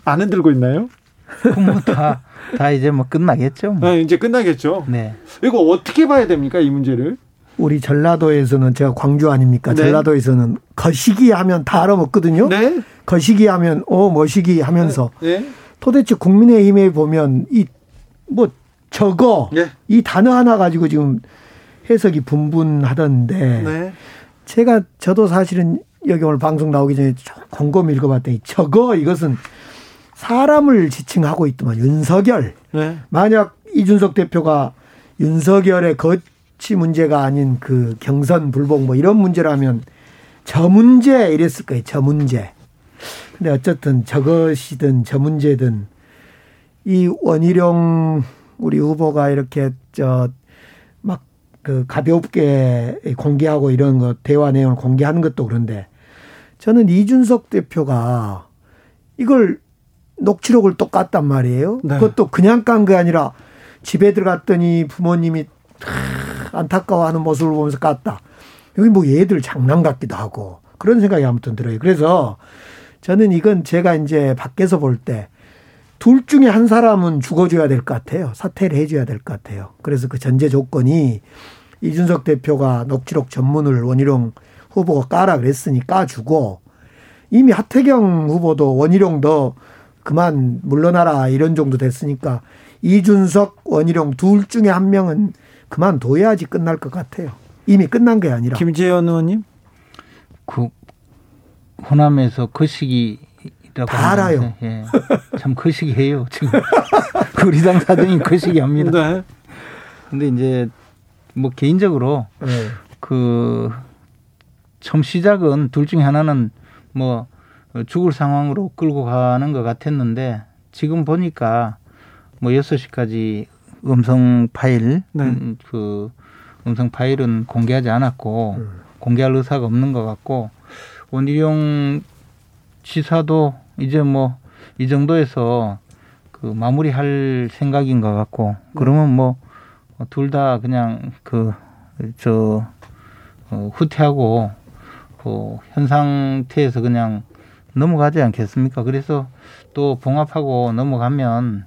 [SPEAKER 1] 안 흔들고 있나요?
[SPEAKER 7] 뭐다 다 이제 뭐 끝나겠죠. 뭐.
[SPEAKER 1] 네, 이제 끝나겠죠.
[SPEAKER 7] 네.
[SPEAKER 1] 이거 어떻게 봐야 됩니까 이 문제를?
[SPEAKER 7] 우리 전라도에서는 제가 광주 아닙니까? 네. 전라도에서는 거시기 하면 다 알아먹거든요. 네. 거시기 하면 어 머시기 하면서 네. 네. 도대체 국민의힘에 보면 이 뭐 저거 네. 이 단어 하나 가지고 지금 해석이 분분하던데 네. 제가 저도 사실은 여기 오늘 방송 나오기 전에 곰곰이 읽어봤더니 저거 이것은 사람을 지칭하고 있더만 윤석열. 네. 만약 이준석 대표가 윤석열의 거치 문제가 아닌 그 경선 불복 뭐 이런 문제라면 저 문제 이랬을 거예요. 저 문제. 근데 어쨌든 저것이든 저 문제든 이 원희룡 우리 후보가 이렇게 저막 그 가볍게 공개하고 이런 거 대화 내용을 공개하는 것도 그런데 저는 이준석 대표가 이걸 녹취록을 또 깠단 말이에요. 네. 그것도 그냥 깐 게 아니라 집에 들어갔더니 부모님이 안타까워하는 모습을 보면서 깠다. 여기 뭐 얘들 장난 같기도 하고 그런 생각이 아무튼 들어요. 그래서 저는 이건 제가 이제 밖에서 볼 때 둘 중에 한 사람은 죽어줘야 될 것 같아요. 사퇴를 해줘야 될 것 같아요. 그래서 그 전제 조건이 이준석 대표가 녹취록 전문을 원희룡 후보가 까라 그랬으니 까주고 이미 하태경 후보도 원희룡도 그만 물러나라 이런 정도 됐으니까 이준석, 원희룡 둘 중에 한 명은 그만둬야지 끝날 것 같아요. 이미 끝난 게 아니라.
[SPEAKER 1] 김재현 의원님?
[SPEAKER 8] 그 호남에서 거시기
[SPEAKER 7] 다 알아요.
[SPEAKER 8] 예. 참 거시기해요 지금. 그 우리 당 사정이 거시기합니다. 네. 근데 이제 뭐 개인적으로 네. 그 처음 시작은 둘 중에 하나는 뭐 죽을 상황으로 끌고 가는 것 같았는데 지금 보니까 뭐 6시까지 음성 파일 네. 음, 그 음성 파일은 공개하지 않았고 음. 공개할 의사가 없는 것 같고 원희룡 지사도 이제 뭐 이 정도에서 그 마무리할 생각인 것 같고 그러면 뭐 둘 다 그냥 그저 어, 후퇴하고 그현 상태에서 그냥 넘어가지 않겠습니까? 그래서 또 봉합하고 넘어가면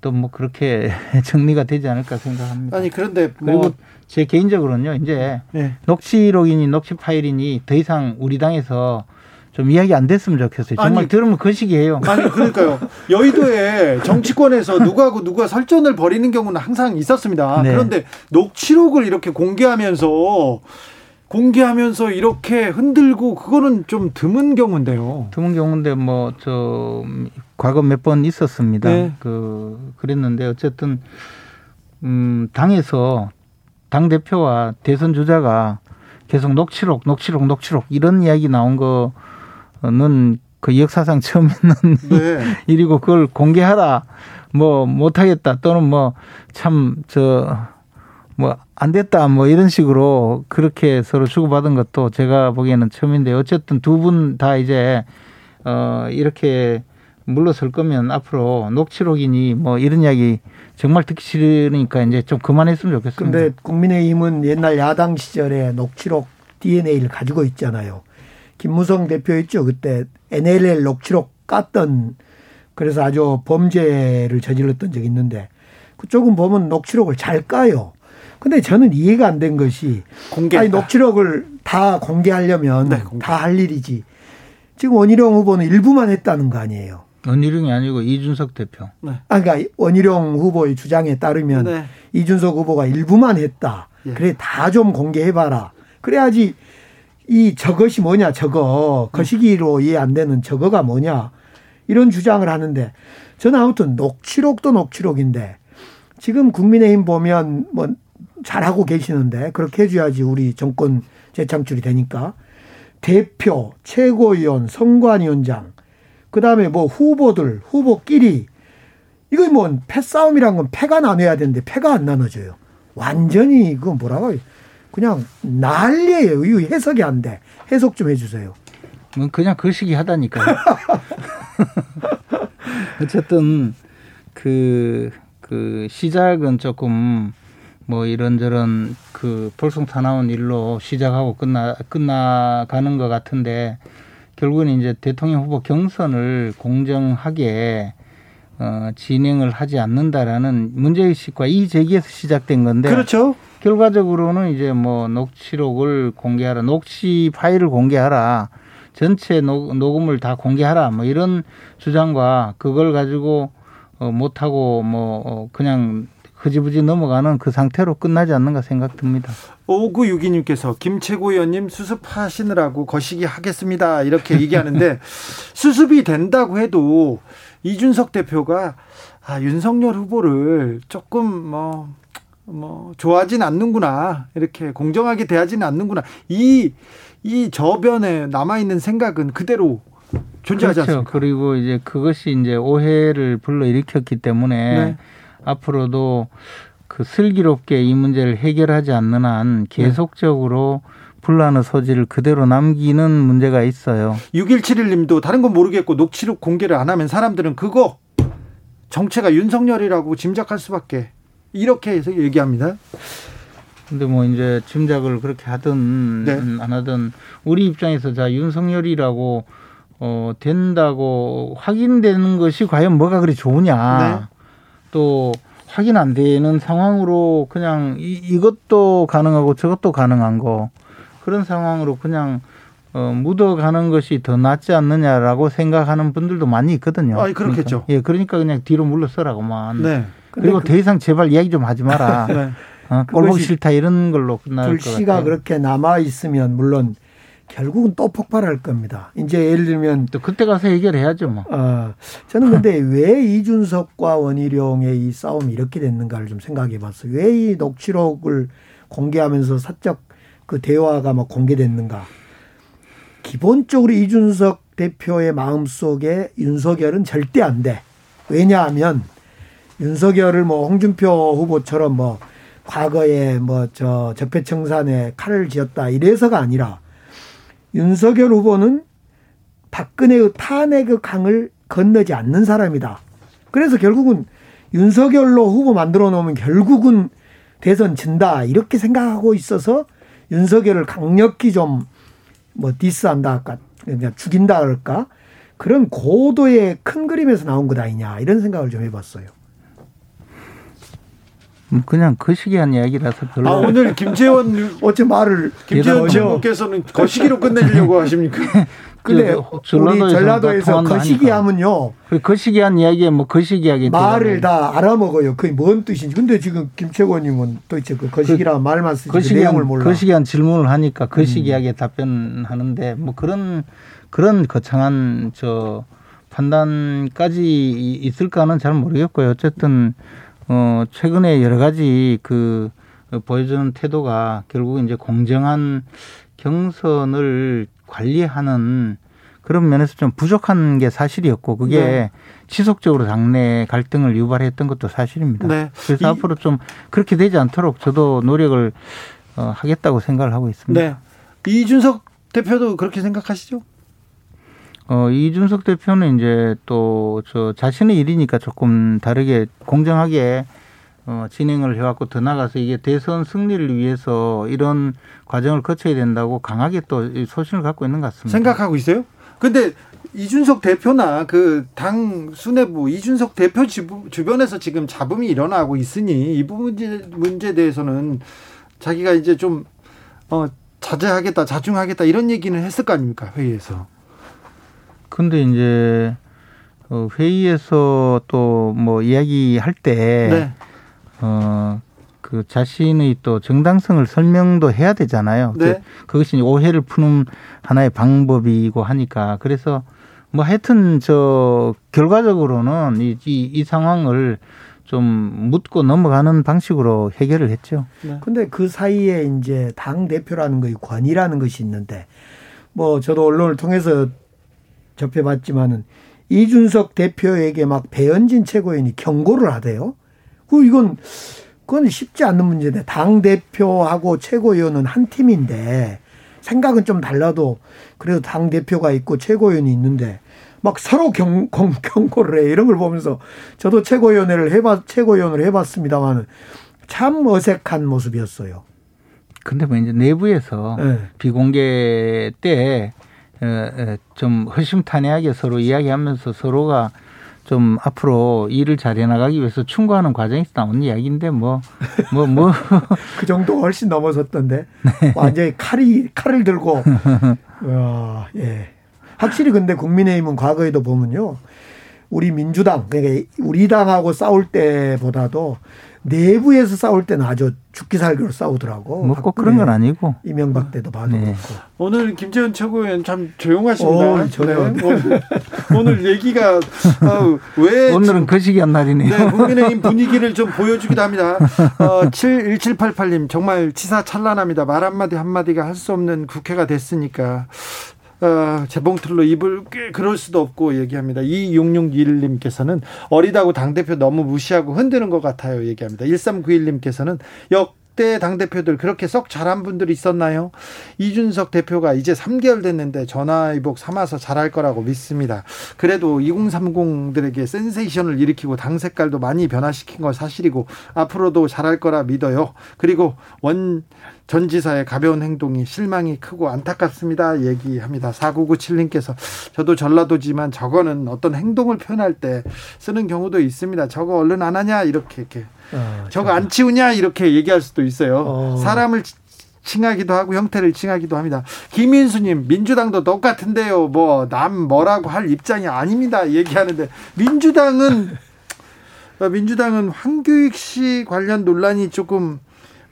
[SPEAKER 8] 또 뭐 그렇게 정리가 되지 않을까 생각합니다.
[SPEAKER 1] 아니 그런데
[SPEAKER 8] 뭐 그리고 제 개인적으로는요 이제 네. 녹취록이니 녹취 파일이니 더 이상 우리 당에서 좀 이야기 안 됐으면 좋겠어요. 정말 아니, 들으면 거시기해요.
[SPEAKER 1] 아니 그러니까요. 여의도에 정치권에서 누구하고 누가 설전을 벌이는 경우는 항상 있었습니다. 네. 그런데 녹취록을 이렇게 공개하면서 공개하면서 이렇게 흔들고 그거는 좀 드문 경우인데요.
[SPEAKER 8] 드문 경우인데 뭐저 과거 몇 번 있었습니다. 네. 그 그랬는데 어쨌든 음 당에서 당 대표와 대선 주자가 계속 녹취록, 녹취록, 녹취록 이런 이야기 나온 거 는그 역사상 처음 있는 네. 일이고 그걸 공개하라 뭐 못하겠다 또는 뭐 참 저 뭐 안 됐다 뭐 이런 식으로 그렇게 서로 주고받은 것도 제가 보기에는 처음인데 어쨌든 두 분 다 이제 어 이렇게 물러설 거면 앞으로 녹취록이니 뭐 이런 이야기 정말 듣기 싫으니까 이제 좀 그만했으면 좋겠습니다.
[SPEAKER 7] 근데 국민의힘은 옛날 야당 시절에 녹취록 DNA를 가지고 있잖아요. 김무성 대표 있죠. 그때 NLL 녹취록 깠던 그래서 아주 범죄를 저질렀던 적이 있는데 그쪽은 보면 녹취록을 잘 까요. 근데 저는 이해가 안 된 것이 공개 아니 녹취록을 다 공개하려면 네, 공개. 다할 일이지. 지금 원희룡 후보는 일부만 했다는 거 아니에요.
[SPEAKER 8] 원희룡이 아니고 이준석 대표.
[SPEAKER 7] 네. 아, 그러니까 원희룡 후보의 주장에 따르면 네. 이준석 후보가 일부만 했다. 예. 그래 다 좀 공개해봐라. 그래야지 이 저것이 뭐냐 저거. 거시기로 이해 안 되는 저거가 뭐냐. 이런 주장을 하는데 저는 아무튼 녹취록도 녹취록인데 지금 국민의힘 보면 뭐 잘하고 계시는데 그렇게 해줘야지 우리 정권 재창출이 되니까. 대표, 최고위원, 선관위원장, 그 다음에 뭐 후보들, 후보끼리. 이거 뭐 패싸움이란 건 패가 나눠야 되는데 패가 안 나눠져요. 완전히 그거 뭐라고 그냥 난리예요. 이 해석이 안 돼. 해석 좀 해주세요.
[SPEAKER 8] 뭐 그냥 글쓰기 하다니까요. 어쨌든 그, 그 시작은 조금 뭐 이런저런 그 볼송타나운 일로 시작하고 끝나 끝나가는 것 같은데 결국은 이제 대통령 후보 경선을 공정하게 어, 진행을 하지 않는다라는 문제의식과 이 제기에서 시작된 건데.
[SPEAKER 1] 그렇죠.
[SPEAKER 8] 결과적으로는 이제 뭐 녹취록을 공개하라, 녹취 파일을 공개하라, 전체 녹, 녹음을 다 공개하라, 뭐 이런 주장과 그걸 가지고 어, 못하고 뭐 어, 그냥 흐지부지 넘어가는 그 상태로 끝나지 않는가 생각 듭니다.
[SPEAKER 1] 5962님께서 김채구 의원님 수습하시느라고 거시기 하겠습니다. 이렇게 얘기하는데 수습이 된다고 해도 이준석 대표가 아, 윤석열 후보를 조금 뭐, 뭐, 좋아하진 않는구나. 이렇게 공정하게 대하지는 않는구나. 이, 이 저변에 남아 있는 생각은 그대로 존재하지 그렇죠. 않습니까?
[SPEAKER 8] 그리고 이제 그것이 이제 오해를 불러일으켰기 때문에 네. 앞으로도 그 슬기롭게 이 문제를 해결하지 않는 한 계속적으로 네. 분란의 소지를 그대로 남기는 문제가 있어요.
[SPEAKER 1] 6171님도 다른 건 모르겠고 녹취록 공개를 안 하면 사람들은 그거 정체가 윤석열이라고 짐작할 수밖에 이렇게 해서 얘기합니다.
[SPEAKER 8] 근데 뭐 이제 짐작을 그렇게 하든 네. 안 하든 우리 입장에서 자 윤석열이라고 어 된다고 확인되는 것이 과연 뭐가 그리 좋으냐. 네. 또 확인 안 되는 상황으로 그냥 이, 이것도 가능하고 저것도 가능한 거 그런 상황으로 그냥 어, 묻어가는 것이 더 낫지 않느냐라고 생각하는 분들도 많이 있거든요.
[SPEAKER 1] 아, 그렇겠죠.
[SPEAKER 8] 그러니까, 예, 그러니까 그냥 뒤로 물러서라고만. 네. 그리고 그, 더 이상 제발 이야기 좀 하지 마라. 네. 어, 꼴보기 싫다 이런 걸로 끝날 것 같아요.
[SPEAKER 7] 불씨가 그렇게 남아 있으면 물론 결국은 또 폭발할 겁니다. 이제 예를 들면
[SPEAKER 8] 또 그때 가서 해결해야죠, 뭐.
[SPEAKER 7] 어, 저는 근데 왜 이준석과 원희룡의 이 싸움이 이렇게 됐는가를 좀 생각해 봤어요. 왜 이 녹취록을 공개하면서 사적 그 대화가 뭐 공개됐는가. 기본적으로 이준석 대표의 마음 속에 윤석열은 절대 안 돼. 왜냐하면 윤석열을 뭐 홍준표 후보처럼 뭐 과거에 뭐 저 적폐청산에 칼을 지었다 이래서가 아니라 윤석열 후보는 박근혜의 탄핵의 강을 건너지 않는 사람이다. 그래서 결국은 윤석열로 후보 만들어 놓으면 결국은 대선 진다 이렇게 생각하고 있어서 윤석열을 강력히 좀 뭐 디스한다 할까, 그냥 죽인다 할까 그런 고도의 큰 그림에서 나온 것 아니냐 이런 생각을 좀 해봤어요.
[SPEAKER 8] 음, 그냥 거시기한 이야기라서 별로.
[SPEAKER 1] 아 오늘 김재원 어째 말을 김재원 제목께서는 거시기로 끝내려고 하십니까?
[SPEAKER 7] 근데 우리 전라도에서 거시기하면요.
[SPEAKER 8] 그 거시기한 이야기에 뭐 거시기하게
[SPEAKER 7] 말을 다 알아먹어요. 그게 뭔 뜻인지. 근데 지금 김채권님은 도대체 그 거시기라는 그 말만 쓰지 거시기한, 내용을 몰라.
[SPEAKER 8] 거시기한 질문을 하니까 거시기하게 음. 답변하는데 뭐 그런 그런 거창한 저 판단까지 있을까는 잘 모르겠고요. 어쨌든 어 최근에 여러 가지 그 보여주는 태도가 결국 이제 공정한 경선을 관리하는 그런 면에서 좀 부족한 게 사실이었고 그게 네. 지속적으로 당내 갈등을 유발했던 것도 사실입니다. 네. 그래서 이, 앞으로 좀 그렇게 되지 않도록 저도 노력을 어, 하겠다고 생각을 하고 있습니다. 네.
[SPEAKER 1] 이준석 대표도 그렇게 생각하시죠?
[SPEAKER 8] 어, 이준석 대표는 이제 또 저 자신의 일이니까 조금 다르게 공정하게 어, 진행을 해왔고 더 나가서 이게 대선 승리를 위해서 이런 과정을 거쳐야 된다고 강하게 또 소신을 갖고 있는 것 같습니다.
[SPEAKER 1] 생각하고 있어요? 근데 이준석 대표나 그 당 수뇌부 이준석 대표 주변에서 지금 잡음이 일어나고 있으니 이 부분 문제에 대해서는 자기가 이제 좀 어, 자제하겠다, 자중하겠다 이런 얘기는 했을 거 아닙니까 회의에서.
[SPEAKER 8] 근데 이제 어, 회의에서 또 뭐 이야기할 때 네. 어, 그 자신의 또 정당성을 설명도 해야 되잖아요. 네. 그, 그것이 오해를 푸는 하나의 방법이고 하니까 그래서 뭐 하여튼 저 결과적으로는 이, 이, 이 상황을 좀 묻고 넘어가는 방식으로 해결을 했죠.
[SPEAKER 7] 네. 근데 그 사이에 이제 당 대표라는 거의 권위라는 것이 있는데 뭐 저도 언론을 통해서 접해봤지만은 이준석 대표에게 막 배현진 최고위원이 경고를 하대요. 그 이건 그건 쉽지 않는 문제인데 당 대표하고 최고위원은 한 팀인데 생각은 좀 달라도 그래도 당 대표가 있고 최고위원이 있는데 막 서로 경, 경, 경고를 해 이런 걸 보면서 저도 최고위원회를 해봤 최고위원을 해봤습니다만 참 어색한 모습이었어요.
[SPEAKER 8] 근데 뭐 이제 내부에서 네. 비공개 때 좀 허심탄회하게 서로 이야기하면서 서로가 좀 앞으로 일을 잘해 나가기 위해서 충고하는 과정에서 나온 이야기인데 뭐 뭐 뭐
[SPEAKER 7] 그 정도 훨씬 넘어섰던데 네. 완전히 칼이 칼을 들고 와, 예. 확실히 근데 국민의힘은 과거에도 보면요. 우리 민주당 그러니까 우리 당하고 싸울 때보다도 내부에서 싸울 때는 아주 죽기 살기로 싸우더라고.
[SPEAKER 8] 뭐 꼭 그런 건 아니고.
[SPEAKER 7] 이명박 때도 봐도 네. 그렇고.
[SPEAKER 1] 오늘 김재현 최고위원 참 조용하십니다. 오, 네. 오늘, 오늘 얘기가 어, 왜
[SPEAKER 8] 오늘은 거시기한 날이네요.
[SPEAKER 1] 네, 국민의힘 분위기를 좀 보여주기도 합니다. 어, 7 1788님 정말 치사 찬란합니다. 말 한마디 한마디가 할 수 없는 국회가 됐으니까 어, 재봉틀로 입을 꽤 그럴 수도 없고 얘기합니다. 2661님께서는 어리다고 당대표 너무 무시하고 흔드는 것 같아요. 얘기합니다. 1391님께서는 역 역대 당대표들 그렇게 썩 잘한 분들이 있었나요? 이준석 대표가 이제 3개월 됐는데 전화위복 삼아서 잘할 거라고 믿습니다. 그래도 2030들에게 센세이션을 일으키고 당 색깔도 많이 변화시킨 건 사실이고 앞으로도 잘할 거라 믿어요. 그리고 원 전 지사의 가벼운 행동이 실망이 크고 안타깝습니다. 얘기합니다. 4997님께서 저도 전라도지만 저거는 어떤 행동을 표현할 때 쓰는 경우도 있습니다. 저거 얼른 안 하냐 이렇게 이렇게 어, 저거 안 치우냐 이렇게 얘기할 수도 있어요. 어. 사람을 칭하기도 하고 형태를 칭하기도 합니다. 김인수님 민주당도 똑같은데요. 뭐 남 뭐라고 할 입장이 아닙니다. 얘기하는데 민주당은 어, 민주당은 황교익 씨 관련 논란이 조금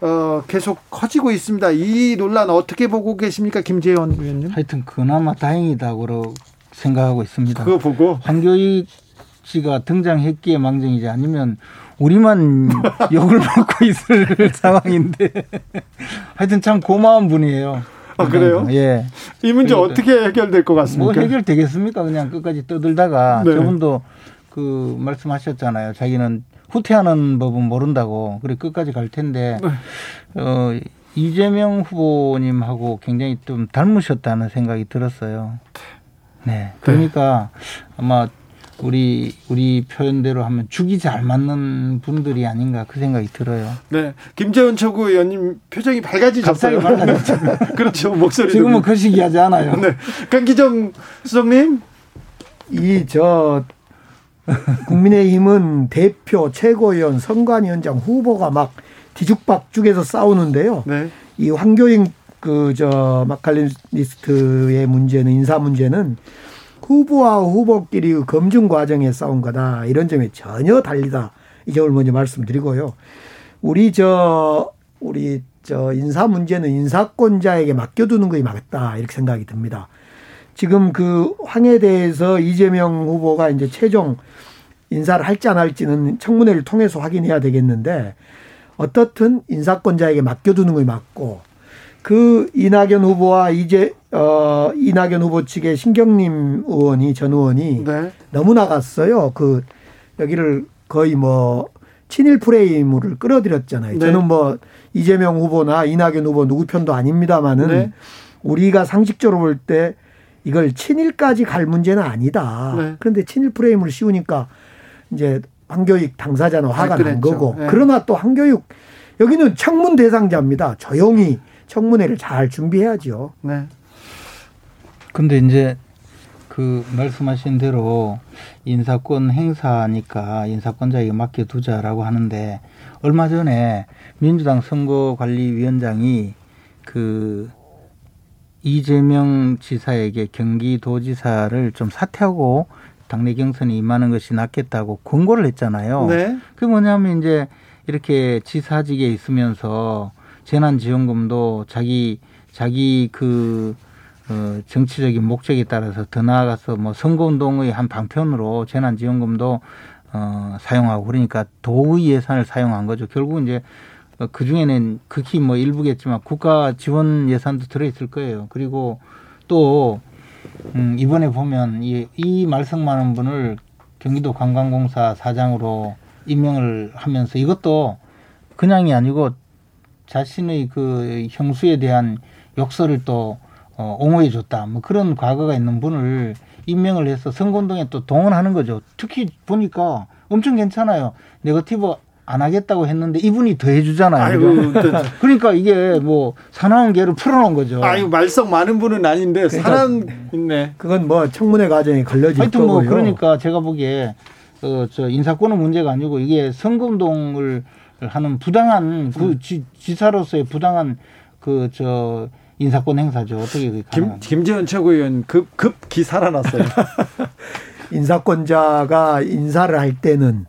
[SPEAKER 1] 어, 계속 커지고 있습니다. 이 논란 어떻게 보고 계십니까, 김재원 의원님?
[SPEAKER 8] 하여튼 그나마 다행이다고 생각하고 있습니다.
[SPEAKER 1] 그거 보고
[SPEAKER 8] 황교익 씨가 등장했기에 망정이지 아니면 우리만 욕을 먹고 있을 상황인데 하여튼 참 고마운 분이에요.
[SPEAKER 1] 아 그래요? 예. 이 문제 어떻게 해결될 것 같습니까?
[SPEAKER 8] 뭐 해결되겠습니까? 그냥 끝까지 떠들다가 네. 저분도 그 말씀하셨잖아요. 자기는 후퇴하는 법은 모른다고. 그래 끝까지 갈 텐데 네. 어 이재명 후보님하고 굉장히 좀 닮으셨다는 생각이 들었어요. 네. 그러니까 아마 우리 우리 표현대로 하면 죽이 잘 맞는 분들이 아닌가 그 생각이 들어요.
[SPEAKER 1] 네, 김재원 최고위원님 표정이 밝아지셨어요.
[SPEAKER 8] 갑자기 밝아졌죠.
[SPEAKER 1] 그렇죠, 목소리.
[SPEAKER 8] 지금은 그 시기하지 않아요. 네,
[SPEAKER 1] 강기정 수석님,
[SPEAKER 7] 이 저 국민의힘은 대표, 최고위원, 선관위원장 후보가 막 뒤죽박죽해서 싸우는데요. 네. 이 황교익 그 저 마칼리스트의 문제는 인사 문제는 후보와 후보끼리 검증 과정에 싸운 거다. 이런 점에 전혀 달리다. 이 점을 먼저 말씀드리고요. 우리 저 우리 저 인사 문제는 인사권자에게 맡겨두는 것이 맞다 이렇게 생각이 듭니다. 지금 그 황에 대해서 이재명 후보가 이제 최종 인사를 할지 안 할지는 청문회를 통해서 확인해야 되겠는데 어떻든 인사권자에게 맡겨두는 것이 맞고 그 이낙연 후보와 이제 어 이낙연 후보 측의 신경림 의원이 전 의원이 네. 너무 나갔어요. 그 여기를 거의 뭐 친일 프레임을 끌어들였잖아요. 네. 저는 뭐 이재명 후보나 이낙연 후보 누구 편도 아닙니다만은 네. 우리가 상식적으로 볼 때 이걸 친일까지 갈 문제는 아니다. 네. 그런데 친일 프레임을 씌우니까 이제 황교익 당사자는 화가 난 거고. 네. 그러나 또 황교익 여기는 청문 대상자입니다. 조용히 청문회를 잘 준비해야죠. 네.
[SPEAKER 8] 근데 이제 그 말씀하신 대로 인사권 행사니까 인사권자에게 맡겨두자라고 하는데 얼마 전에 민주당 선거관리위원장이 그 이재명 지사에게 경기도지사를 좀 사퇴하고 당내 경선에 임하는 것이 낫겠다고 권고를 했잖아요. 네. 그게 뭐냐면 이제 이렇게 지사직에 있으면서 재난지원금도 자기 자기 그 어, 정치적인 목적에 따라서 더 나아가서 뭐 선거운동의 한 방편으로 재난지원금도 어, 사용하고 그러니까 도의 예산을 사용한 거죠. 결국 이제 그 중에는 극히 뭐 일부겠지만 국가 지원 예산도 들어있을 거예요. 그리고 또 음, 이번에 보면 이, 이 말썽 많은 분을 경기도 관광공사 사장으로 임명을 하면서 이것도 그냥이 아니고 자신의 그 형수에 대한 욕설을 또 어, 옹호해 줬다. 뭐 그런 과거가 있는 분을 임명을 해서 선거운동에 또 동원하는 거죠. 특히 보니까 엄청 괜찮아요. 네거티브 안 하겠다고 했는데 이분이 더 해주잖아요. 아이고, 그러니까 이게 뭐 사나운 개를 풀어놓은 거죠.
[SPEAKER 1] 아유 말썽 많은 분은 아닌데 그러니까 사람 있네.
[SPEAKER 7] 그건 뭐 청문회 과정에 걸려질
[SPEAKER 8] 하여튼 뭐 거고요. 그러니까 제가 보기에 어, 저 인사권은 문제가 아니고 이게 선거운동을 하는 부당한 그 음. 지, 지사로서의 부당한 그저 인사권 행사죠. 어떻게 그게
[SPEAKER 1] 김, 김재현 최고위원 급, 급 기 살아났어요.
[SPEAKER 7] 인사권자가 인사를 할 때는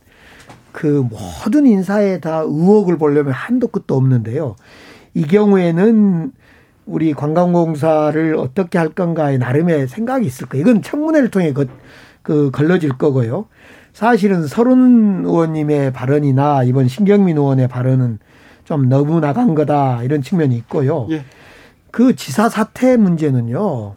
[SPEAKER 7] 그 모든 인사에 다 의혹을 보려면 한도 끝도 없는데요. 이 경우에는 우리 관광공사를 어떻게 할 건가에 나름의 생각이 있을 거예요. 이건 청문회를 통해 그, 그 걸러질 거고요. 사실은 서른 의원님의 발언이나 이번 신경민 의원의 발언은 좀 너무 나간 거다 이런 측면이 있고요. 예. 그 지사 사태 문제는요.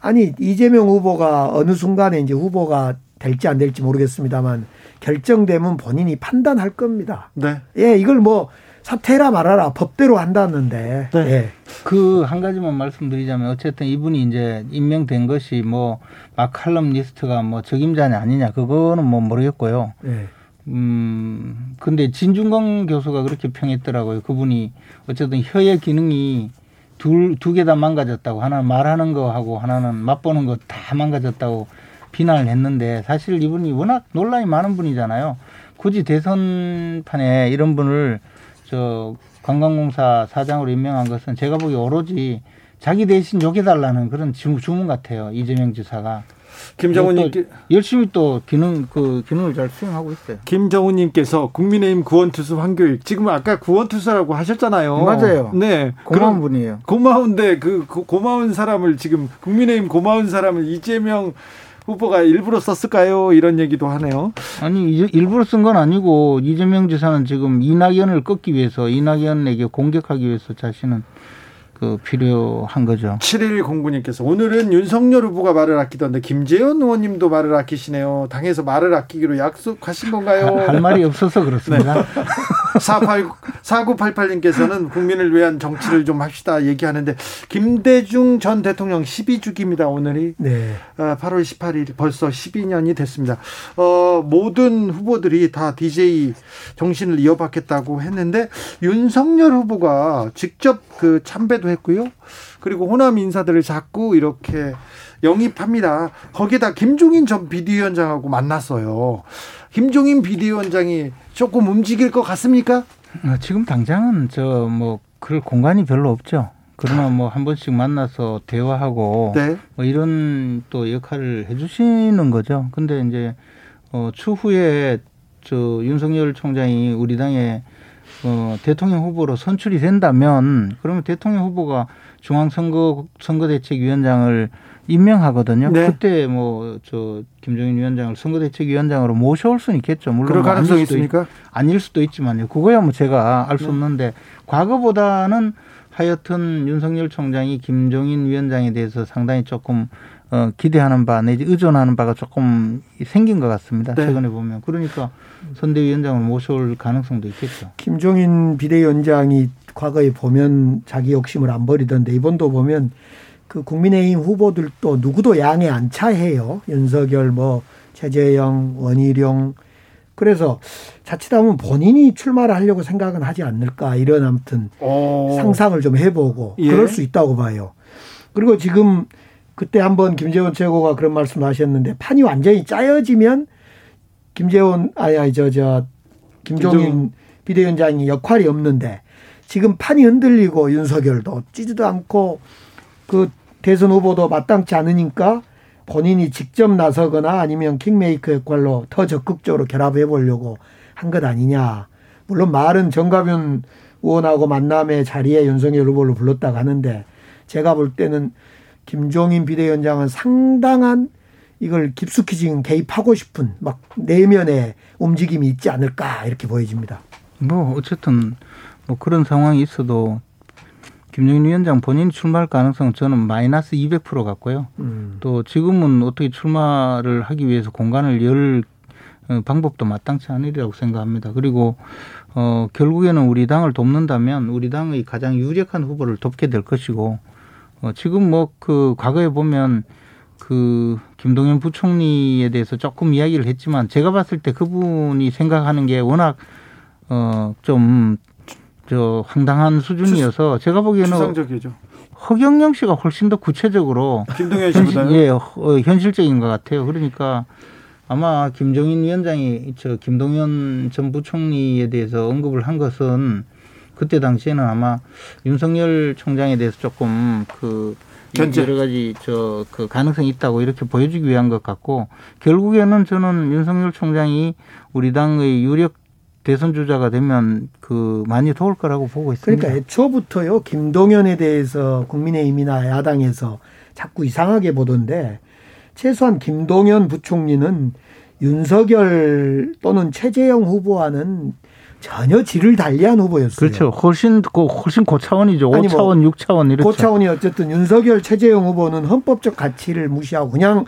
[SPEAKER 7] 아니 이재명 후보가 어느 순간에 이제 후보가 될지 안 될지 모르겠습니다만 결정되면 본인이 판단할 겁니다. 네. 예, 이걸 뭐 사퇴라 말아라 법대로 한다는데. 네. 예.
[SPEAKER 8] 그한 가지만 말씀드리자면 어쨌든 이분이 이제 임명된 것이 뭐 마칼럼 리스트가 뭐 적임자냐 아니냐 그거는 뭐 모르겠고요. 네. 음 근데 진중권 교수가 그렇게 평했더라고요. 그분이 어쨌든 혀의 기능이 둘두 개 다 망가졌다고 하나는 말하는 거 하고 하나는 맛보는 거 다 망가졌다고 비난을 했는데 사실 이분이 워낙 논란이 많은 분이잖아요. 굳이 대선판에 이런 분을 저 관광공사 사장으로 임명한 것은 제가 보기 오로지 자기 대신 욕해달라는 그런 주문 같아요. 이재명 지사가. 김정은님 열심히 또 기능 그 기능을 잘 수행하고 있어요.
[SPEAKER 1] 김정은님께서 국민의힘 구원투수 황교익 지금 아까 구원투수라고 하셨잖아요.
[SPEAKER 8] 맞아요.
[SPEAKER 1] 네
[SPEAKER 8] 고마운 분이에요.
[SPEAKER 1] 고마운데 그 고 마운 사람을 지금 국민의힘 고마운 사람을 이재명 후보가 일부러 썼을까요? 이런 얘기도 하네요.
[SPEAKER 8] 아니 일부러 쓴 건 아니고 이재명 지사는 지금 이낙연을 꺾기 위해서 이낙연에게 공격하기 위해서 자신은 그 필요한 거죠.
[SPEAKER 1] 7109님께서 오늘은 윤석열 후보가 말을 아끼던데 김재현 의원님도 말을 아끼시네요. 당에서 말을 아끼기로 약속하신 건가요?
[SPEAKER 8] 할 말이 없어서 그렇습니다. 네.
[SPEAKER 1] 48, 4988님께서는 국민을 위한 정치를 좀 합시다 얘기하는데 김대중 전 대통령 12주기입니다. 오늘이 네. 8월 아, 18일 벌써 12년이 됐습니다. 어, 모든 후보들이 다 DJ 정신을 이어받겠다고 했는데 윤석열 후보가 직접 그 참배도 했고요. 그리고 호남 인사들을 자꾸 이렇게 영입합니다. 거기다 김종인 전 비대위원장하고 만났어요. 김종인 비대위원장이 조금 움직일 것 같습니까?
[SPEAKER 8] 아, 지금 당장은 저 뭐 그럴 공간이 별로 없죠. 그러나 뭐 한 번씩 만나서 대화하고 네. 뭐 이런 또 역할을 해주시는 거죠. 근데 이제 어 추후에 저 윤석열 총장이 우리 당의 어 대통령 후보로 선출이 된다면 그러면 대통령 후보가 중앙선거 선거대책위원장을 임명하거든요. 네. 그때 뭐 저 김정인 위원장을 선거대책위원장으로 모셔올 수는 있겠죠.
[SPEAKER 1] 물론 그럴 뭐 가능성이 있습니까?
[SPEAKER 8] 아닐 수도 있지만요. 그거야 뭐 제가 알수 네. 없는데 과거보다는 하여튼 윤석열 총장이 김종인 위원장에 대해서 상당히 조금 어, 기대하는 바 내지 의존하는 바가 조금 생긴 것 같습니다. 네. 최근에 보면 그러니까 선대위원장을 모셔올 가능성도 있겠죠.
[SPEAKER 7] 김종인 비대위원장이 과거에 보면 자기 욕심을 안 버리던데 이번도 보면 그 국민의힘 후보들도 누구도 양에 안 차해요. 윤석열, 뭐 최재형, 원희룡. 그래서 자칫하면 본인이 출마를 하려고 생각은 하지 않을까 이런 아무튼 오. 어. 상상을 좀 해보고 예. 그럴 수 있다고 봐요. 그리고 지금 그때 한번 김재원 최고가 그런 말씀을 하셨는데 판이 완전히 짜여지면 김재원 아니 아니 저저 김종인, 비대위원장이 역할이 없는데 지금 판이 흔들리고 윤석열도 찌지도 않고 그 대선 후보도 마땅치 않으니까 본인이 직접 나서거나 아니면 킹메이커 역할로 더 적극적으로 결합해 보려고 한 것 아니냐. 물론 말은 정가변 의원하고 만남의 자리에 윤석열 후보를 불렀다고 하는데 제가 볼 때는 김종인 비대위원장은 상당한 이걸 깊숙이 지금 개입하고 싶은 막 내면의 움직임이 있지 않을까 이렇게 보여집니다.
[SPEAKER 8] 뭐 어쨌든 뭐 그런 상황이 있어도 김정인 위원장 본인 출마할 가능성은 저는 마이너스 200% 같고요. 음. 또 지금은 어떻게 출마를 하기 위해서 공간을 열 어, 방법도 마땅치 않으리라고 생각합니다. 그리고 어 결국에는 우리 당을 돕는다면 우리 당의 가장 유력한 후보를 돕게 될 것이고 어 지금 뭐 그 과거에 보면 그 김동연 부총리에 대해서 조금 이야기를 했지만 제가 봤을 때 그분이 생각하는 게 워낙 어좀 저 황당한 수준이어서 제가 보기에는
[SPEAKER 1] 추상적이죠.
[SPEAKER 8] 허경영 씨가 훨씬 더 구체적으로
[SPEAKER 1] 김동연 씨보다
[SPEAKER 8] 예, 어, 현실적인 것 같아요. 그러니까 아마 김종인 위원장이 저 김동연 전 부총리에 대해서 언급을 한 것은 그때 당시에는 아마 윤석열 총장에 대해서 조금 그 견제. 여러 가지 저 그 가능성이 있다고 이렇게 보여주기 위한 것 같고 결국에는 저는 윤석열 총장이 우리 당의 유력 대선 주자가 되면 그 많이 도울 거라고 보고 있습니다.
[SPEAKER 7] 그러니까 애초부터요 김동연에 대해서 국민의힘이나 야당에서 자꾸 이상하게 보던데 최소한 김동연 부총리는 윤석열 또는 최재형 후보와는 전혀 질을 달리한 후보였어요.
[SPEAKER 8] 그렇죠. 훨씬 훨씬 고차원이죠. 5차원, 뭐 6차원 이렇죠.
[SPEAKER 7] 고차원이 어쨌든 윤석열 최재형 후보는 헌법적 가치를 무시하고 그냥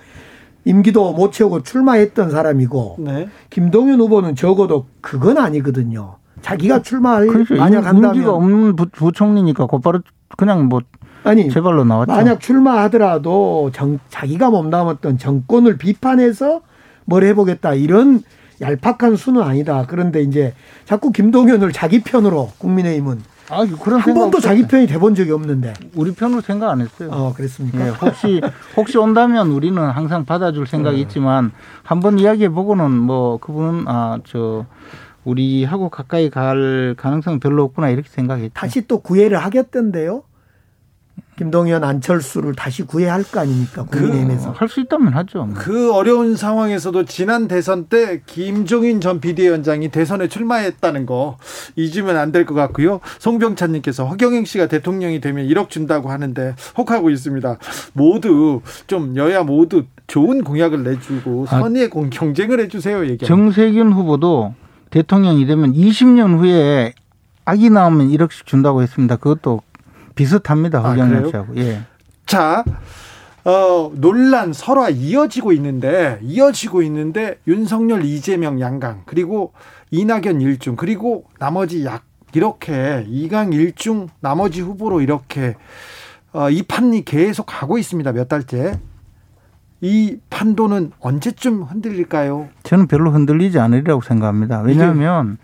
[SPEAKER 7] 임기도 못 채우고 출마했던 사람이고 네. 김동연 후보는 적어도 그건 아니거든요. 자기가 출마할
[SPEAKER 8] 그렇죠. 만약 한다면 임기가 없는 부, 총리니까 곧바로 그냥 뭐 아니 제발로 나왔죠.
[SPEAKER 7] 만약 출마하더라도 정, 자기가 몸담았던 정권을 비판해서 뭘 해보겠다 이런 얄팍한 수는 아니다. 그런데 이제 자꾸 김동연을 자기 편으로 국민의힘은 아, 그런 한 번도 자기 편이 돼본 적이 없는데.
[SPEAKER 8] 우리 편으로 생각 안 했어요.
[SPEAKER 7] 어, 그랬습니까?
[SPEAKER 8] 예, 혹시, 혹시 온다면 우리는 항상 받아줄 생각이 네. 있지만 한 번 이야기해 보고는 뭐 그분은 아, 저, 우리하고 가까이 갈 가능성은 별로 없구나 이렇게 생각했죠.
[SPEAKER 7] 다시 또 구애를 하겠던데요? 김동연 안철수를 다시 구해야 할 거 아닙니까 국민의힘에서
[SPEAKER 8] 그, 할수 있다면 하죠.
[SPEAKER 1] 그 어려운 상황에서도 지난 대선 때 김종인 전 비대위원장이 대선에 출마했다는 거 잊으면 안 될 것 같고요. 송병찬 님께서 허경영 씨가 대통령이 되면 1억 준다고 하는데 혹하고 있습니다. 모두 좀 여야 모두 좋은 공약을 내주고 아, 선의의 아, 경쟁을 해주세요. 얘기.
[SPEAKER 8] 정세균 후보도 대통령이 되면 20년 후에 아기 나오면 1억씩 준다고 했습니다. 그것도 비슷합니다. 허경영 아, 씨하고. 예.
[SPEAKER 1] 자, 어, 논란 설화 이어지고 있는데 이어지고 있는데 윤석열, 이재명 양강 그리고 이낙연 일중 그리고 나머지 약 이렇게 이강 일중 나머지 후보로 이렇게 어, 이 판이 계속 가고 있습니다. 몇 달째. 이 판도는 언제쯤 흔들릴까요?
[SPEAKER 8] 저는 별로 흔들리지 않으리라고 생각합니다. 왜냐하면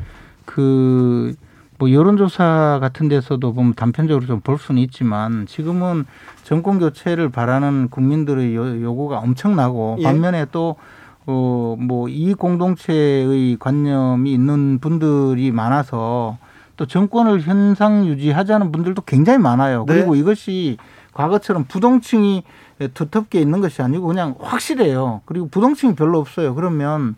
[SPEAKER 8] 그 뭐 여론조사 같은 데서도 보면 단편적으로 좀 볼 수는 있지만 지금은 정권 교체를 바라는 국민들의 요, 구가 엄청나고 예. 반면에 또 어, 뭐, 이 공동체의 관념이 있는 분들이 많아서 또 정권을 현상 유지하자는 분들도 굉장히 많아요. 네. 그리고 이것이 과거처럼 부동층이 두텁게 있는 것이 아니고 그냥 확실해요. 그리고 부동층이 별로 없어요. 그러면,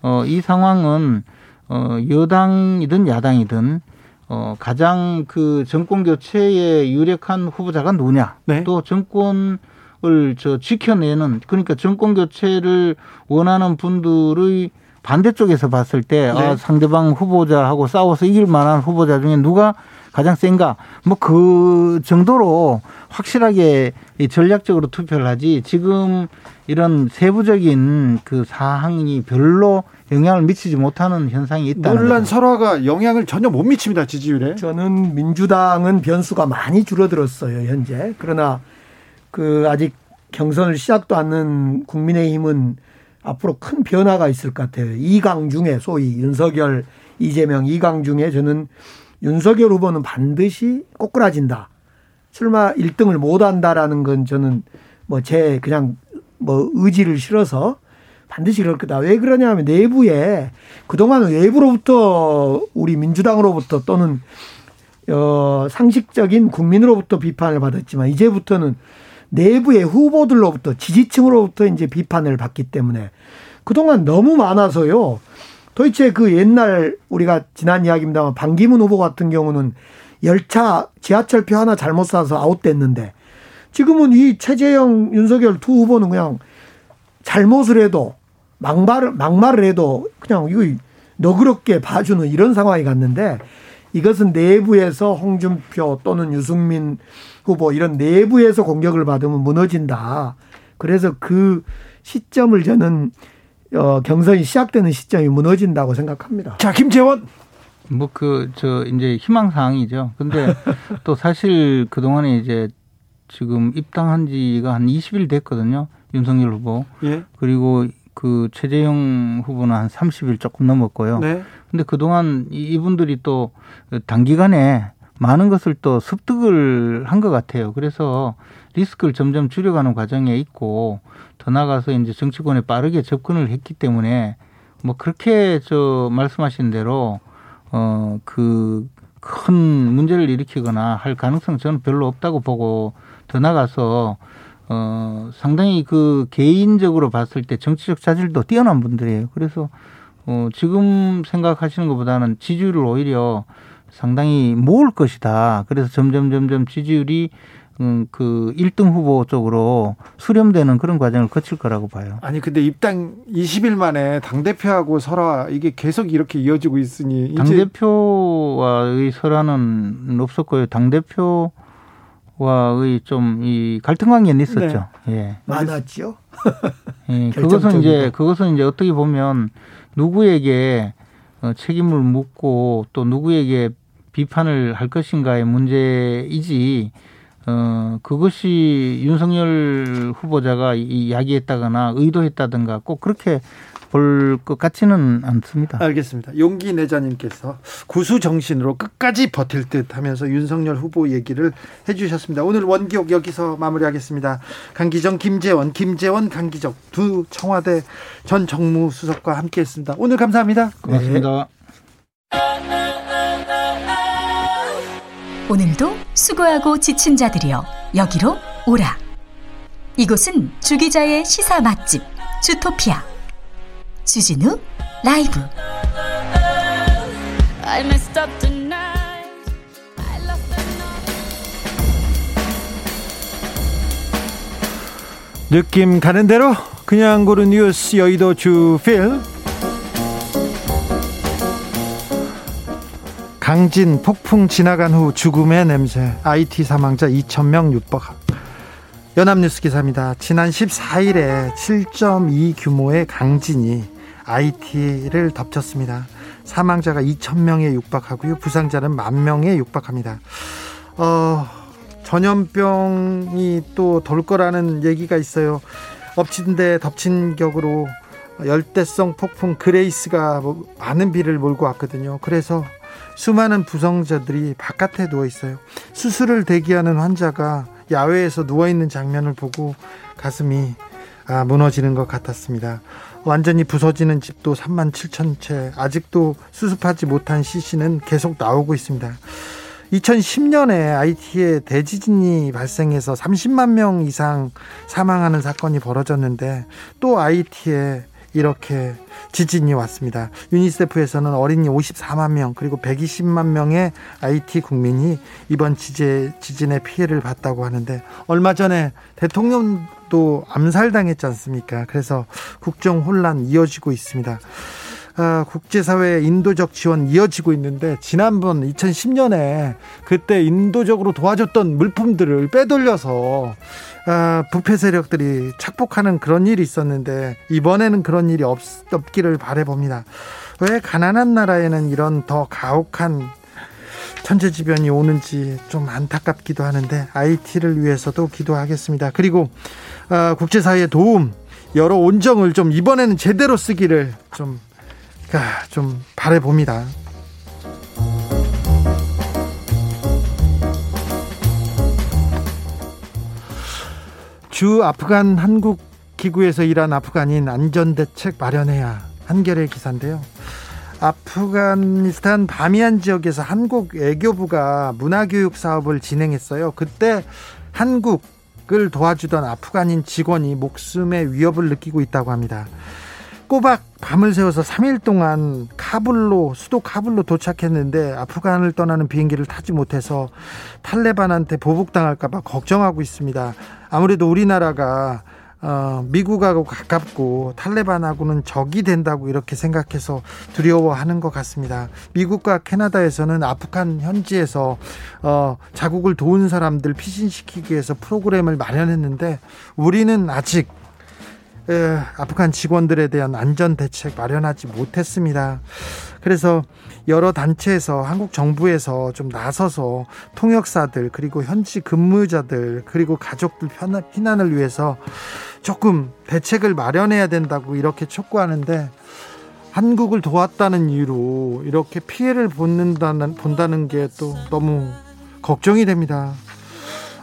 [SPEAKER 8] 어, 이 상황은, 어, 여당이든 야당이든 어, 가장 그 정권 교체에 유력한 후보자가 누구냐. 네. 또 정권을 저 지켜내는 그러니까 정권 교체를 원하는 분들의 반대쪽에서 봤을 때 네. 아, 상대방 후보자하고 싸워서 이길 만한 후보자 중에 누가 가장 센가 뭐 그 정도로 확실하게 전략적으로 투표를 하지 지금 이런 세부적인 그 사항이 별로 영향을 미치지 못하는 현상이 있다.
[SPEAKER 1] 논란 설화가 영향을 전혀 못 미칩니다 지지율에.
[SPEAKER 7] 저는 민주당은 변수가 많이 줄어들었어요 현재. 그러나 그 아직 경선을 시작도 않는 국민의힘은 앞으로 큰 변화가 있을 것 같아요. 이강 중에 소위 윤석열, 이재명 이강 중에 저는 윤석열 후보는 반드시 꼬꾸라진다. 출마 1등을 못 한다라는 건 저는 뭐 제 그냥 뭐 의지를 실어서 반드시 그럴 거다. 왜 그러냐 하면 내부에 그동안 외부로부터 우리 민주당으로부터 또는 어 상식적인 국민으로부터 비판을 받았지만 이제부터는 내부의 후보들로부터 지지층으로부터 이제 비판을 받기 때문에 그동안 너무 많아서요. 도대체 그 옛날 우리가 지난 이야기입니다만 반기문 후보 같은 경우는 열차 지하철표 하나 잘못 사서 아웃됐는데 지금은 이 최재형 윤석열 두 후보는 그냥 잘못을 해도 막말을 막말을 해도 그냥 이거 너그럽게 봐주는 이런 상황이 갔는데 이것은 내부에서 홍준표 또는 유승민 후보 이런 내부에서 공격을 받으면 무너진다. 그래서 그 시점을 저는 어, 경선이 시작되는 시점이 무너진다고 생각합니다.
[SPEAKER 1] 자, 김재원.
[SPEAKER 8] 뭐 그 저 이제 희망 사항이죠. 근데 또 사실 그 동안에 이제 지금 입당한 지가 한 20일 됐거든요. 윤석열 후보. 예. 그리고 그 최재형 후보는 한 30일 조금 넘었고요. 네. 근데 그동안 이분들이 또 단기간에 많은 것을 또 습득을 한 것 같아요. 그래서 리스크를 점점 줄여가는 과정에 있고 더 나가서 이제 정치권에 빠르게 접근을 했기 때문에 뭐 그렇게 저 말씀하신 대로 어그 큰 문제를 일으키거나 할 가능성 저는 별로 없다고 보고 더 나가서 어 상당히 그 개인적으로 봤을 때 정치적 자질도 뛰어난 분들이에요. 그래서 어 지금 생각하시는 것보다는 지지율을 오히려 상당히 모을 것이다. 그래서 점점 점점 지지율이 음, 그 1등 후보 쪽으로 수렴되는 그런 과정을 거칠 거라고 봐요.
[SPEAKER 1] 아니, 근데 입당 20일 만에 당대표하고 설화 이게 계속 이렇게 이어지고 있으니.
[SPEAKER 8] 당대표와의 설화는 없었고요. 당대표 와의 좀 이 갈등 관계는 있었죠. 네. 예.
[SPEAKER 7] 많았죠.
[SPEAKER 8] 예. 그것은 이제, 그것은 이제 어떻게 보면 누구에게 어, 책임을 묻고 또 누구에게 비판을 할 것인가의 문제이지 어, 그것이 윤석열 후보자가 이 야기했다거나 의도했다든가 꼭 그렇게 볼 것 같지는 않습니다.
[SPEAKER 1] 알겠습니다. 용기 내자님께서 구수 정신으로 끝까지 버틸 듯 하면서 윤석열 후보 얘기를 해주셨습니다. 오늘 원기옥 여기서 마무리하겠습니다. 강기정, 김재원, 김재원, 강기정 두 청와대 전 정무수석과 함께했습니다. 오늘 감사합니다.
[SPEAKER 8] 고맙습니다.
[SPEAKER 6] 네. 오늘도 수고하고 지친 자들이여 여기로 오라. 이곳은 주기자의 시사 맛집 주토피아 주진우 라이브.
[SPEAKER 1] 느낌 가는 대로 그냥 고른 뉴스 여의도 주필. 강진 폭풍 지나간 후 죽음의 냄새. IT 사망자 2천명 육박 연합뉴스 기사입니다. 지난 14일에 7.2 규모의 강진이 IT를 덮쳤습니다. 사망자가 2천명에 육박하고요. 부상자는 만 명에 육박합니다. 어, 전염병이 또 돌 거라는 얘기가 있어요. 엎친 데 덮친 격으로 열대성 폭풍 그레이스가 많은 비를 몰고 왔거든요. 그래서 수많은 부상자들이 바깥에 누워 있어요. 수술을 대기하는 환자가 야외에서 누워 있는 장면을 보고 가슴이 아, 무너지는 것 같았습니다. 완전히 부서지는 집도 3만 7천 채, 아직도 수습하지 못한 시신은 계속 나오고 있습니다. 2010년에 IT에 대지진이 발생해서 30만 명 이상 사망하는 사건이 벌어졌는데 또 IT에 이렇게 지진이 왔습니다. 유니세프에서는 어린이 54만 명 그리고 120만 명의 IT 국민이 이번 지진, 지진의 피해를 봤다고 하는데 얼마 전에 대통령 도 암살당했지 않습니까? 그래서 국정 혼란 이어지고 있습니다. 아, 국제사회의 인도적 지원 이어지고 있는데 지난번 2010년에 그때 인도적으로 도와줬던 물품들을 빼돌려서 아, 부패 세력들이 착복하는 그런 일이 있었는데 이번에는 그런 일이 없, 없기를 바래봅니다. 왜 가난한 나라에는 이런 더 가혹한 천재지변이 오는지 좀 안타깝기도 하는데 IT를 위해서도 기도하겠습니다. 그리고 아, 국제사회의 도움 여러 온정을 좀 이번에는 제대로 쓰기를 좀, 아, 좀 바래봅니다. 주 아프간 한국 기구에서 일한 아프간인 안전대책 마련해야 한겨레 기사인데요. 아프가니스탄 바미안 지역에서 한국 외교부가 문화교육 사업을 진행했어요. 그때 한국 을 도와주던 아프간인 직원이 목숨의 위협을 느끼고 있다고 합니다. 꼬박 밤을 새워서 3일 동안 카불로 수도 카불로 도착했는데 아프간을 떠나는 비행기를 타지 못해서 탈레반한테 보복당할까 봐 걱정하고 있습니다. 아무래도 우리나라가 어, 미국하고 가깝고 탈레반하고는 적이 된다고 이렇게 생각해서 두려워하는 것 같습니다. 미국과 캐나다에서는 아프간 현지에서 어, 자국을 도운 사람들 피신시키기 위해서 프로그램을 마련했는데 우리는 아직 에, 아프간 직원들에 대한 안전 대책 마련하지 못했습니다. 그래서 여러 단체에서 한국 정부에서 좀 나서서 통역사들 그리고 현지 근무자들 그리고 가족들 편난, 을 위해서 조금 대책을 마련해야 된다고 이렇게 촉구하는데 한국을 도왔다는 이유로 이렇게 피해를 본다는 본다는 게 또 너무 걱정이 됩니다.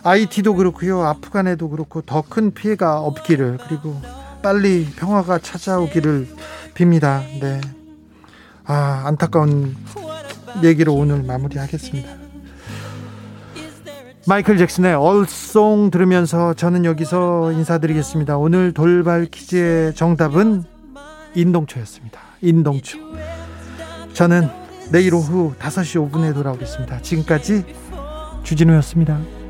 [SPEAKER 1] IT도 그렇고요. 아프간에도 그렇고 더 큰 피해가 없기를 그리고 빨리 평화가 찾아오기를 빕니다. 네. 아, 안타까운 얘기로 오늘 마무리하겠습니다. 마이클 잭슨의 얼송 들으면서 저는 여기서 인사드리겠습니다. 오늘 돌발 퀴즈의 정답은 인동초였습니다. 인동초. 저는 내일 오후 5시 5분에 돌아오겠습니다. 지금까지 주진우였습니다.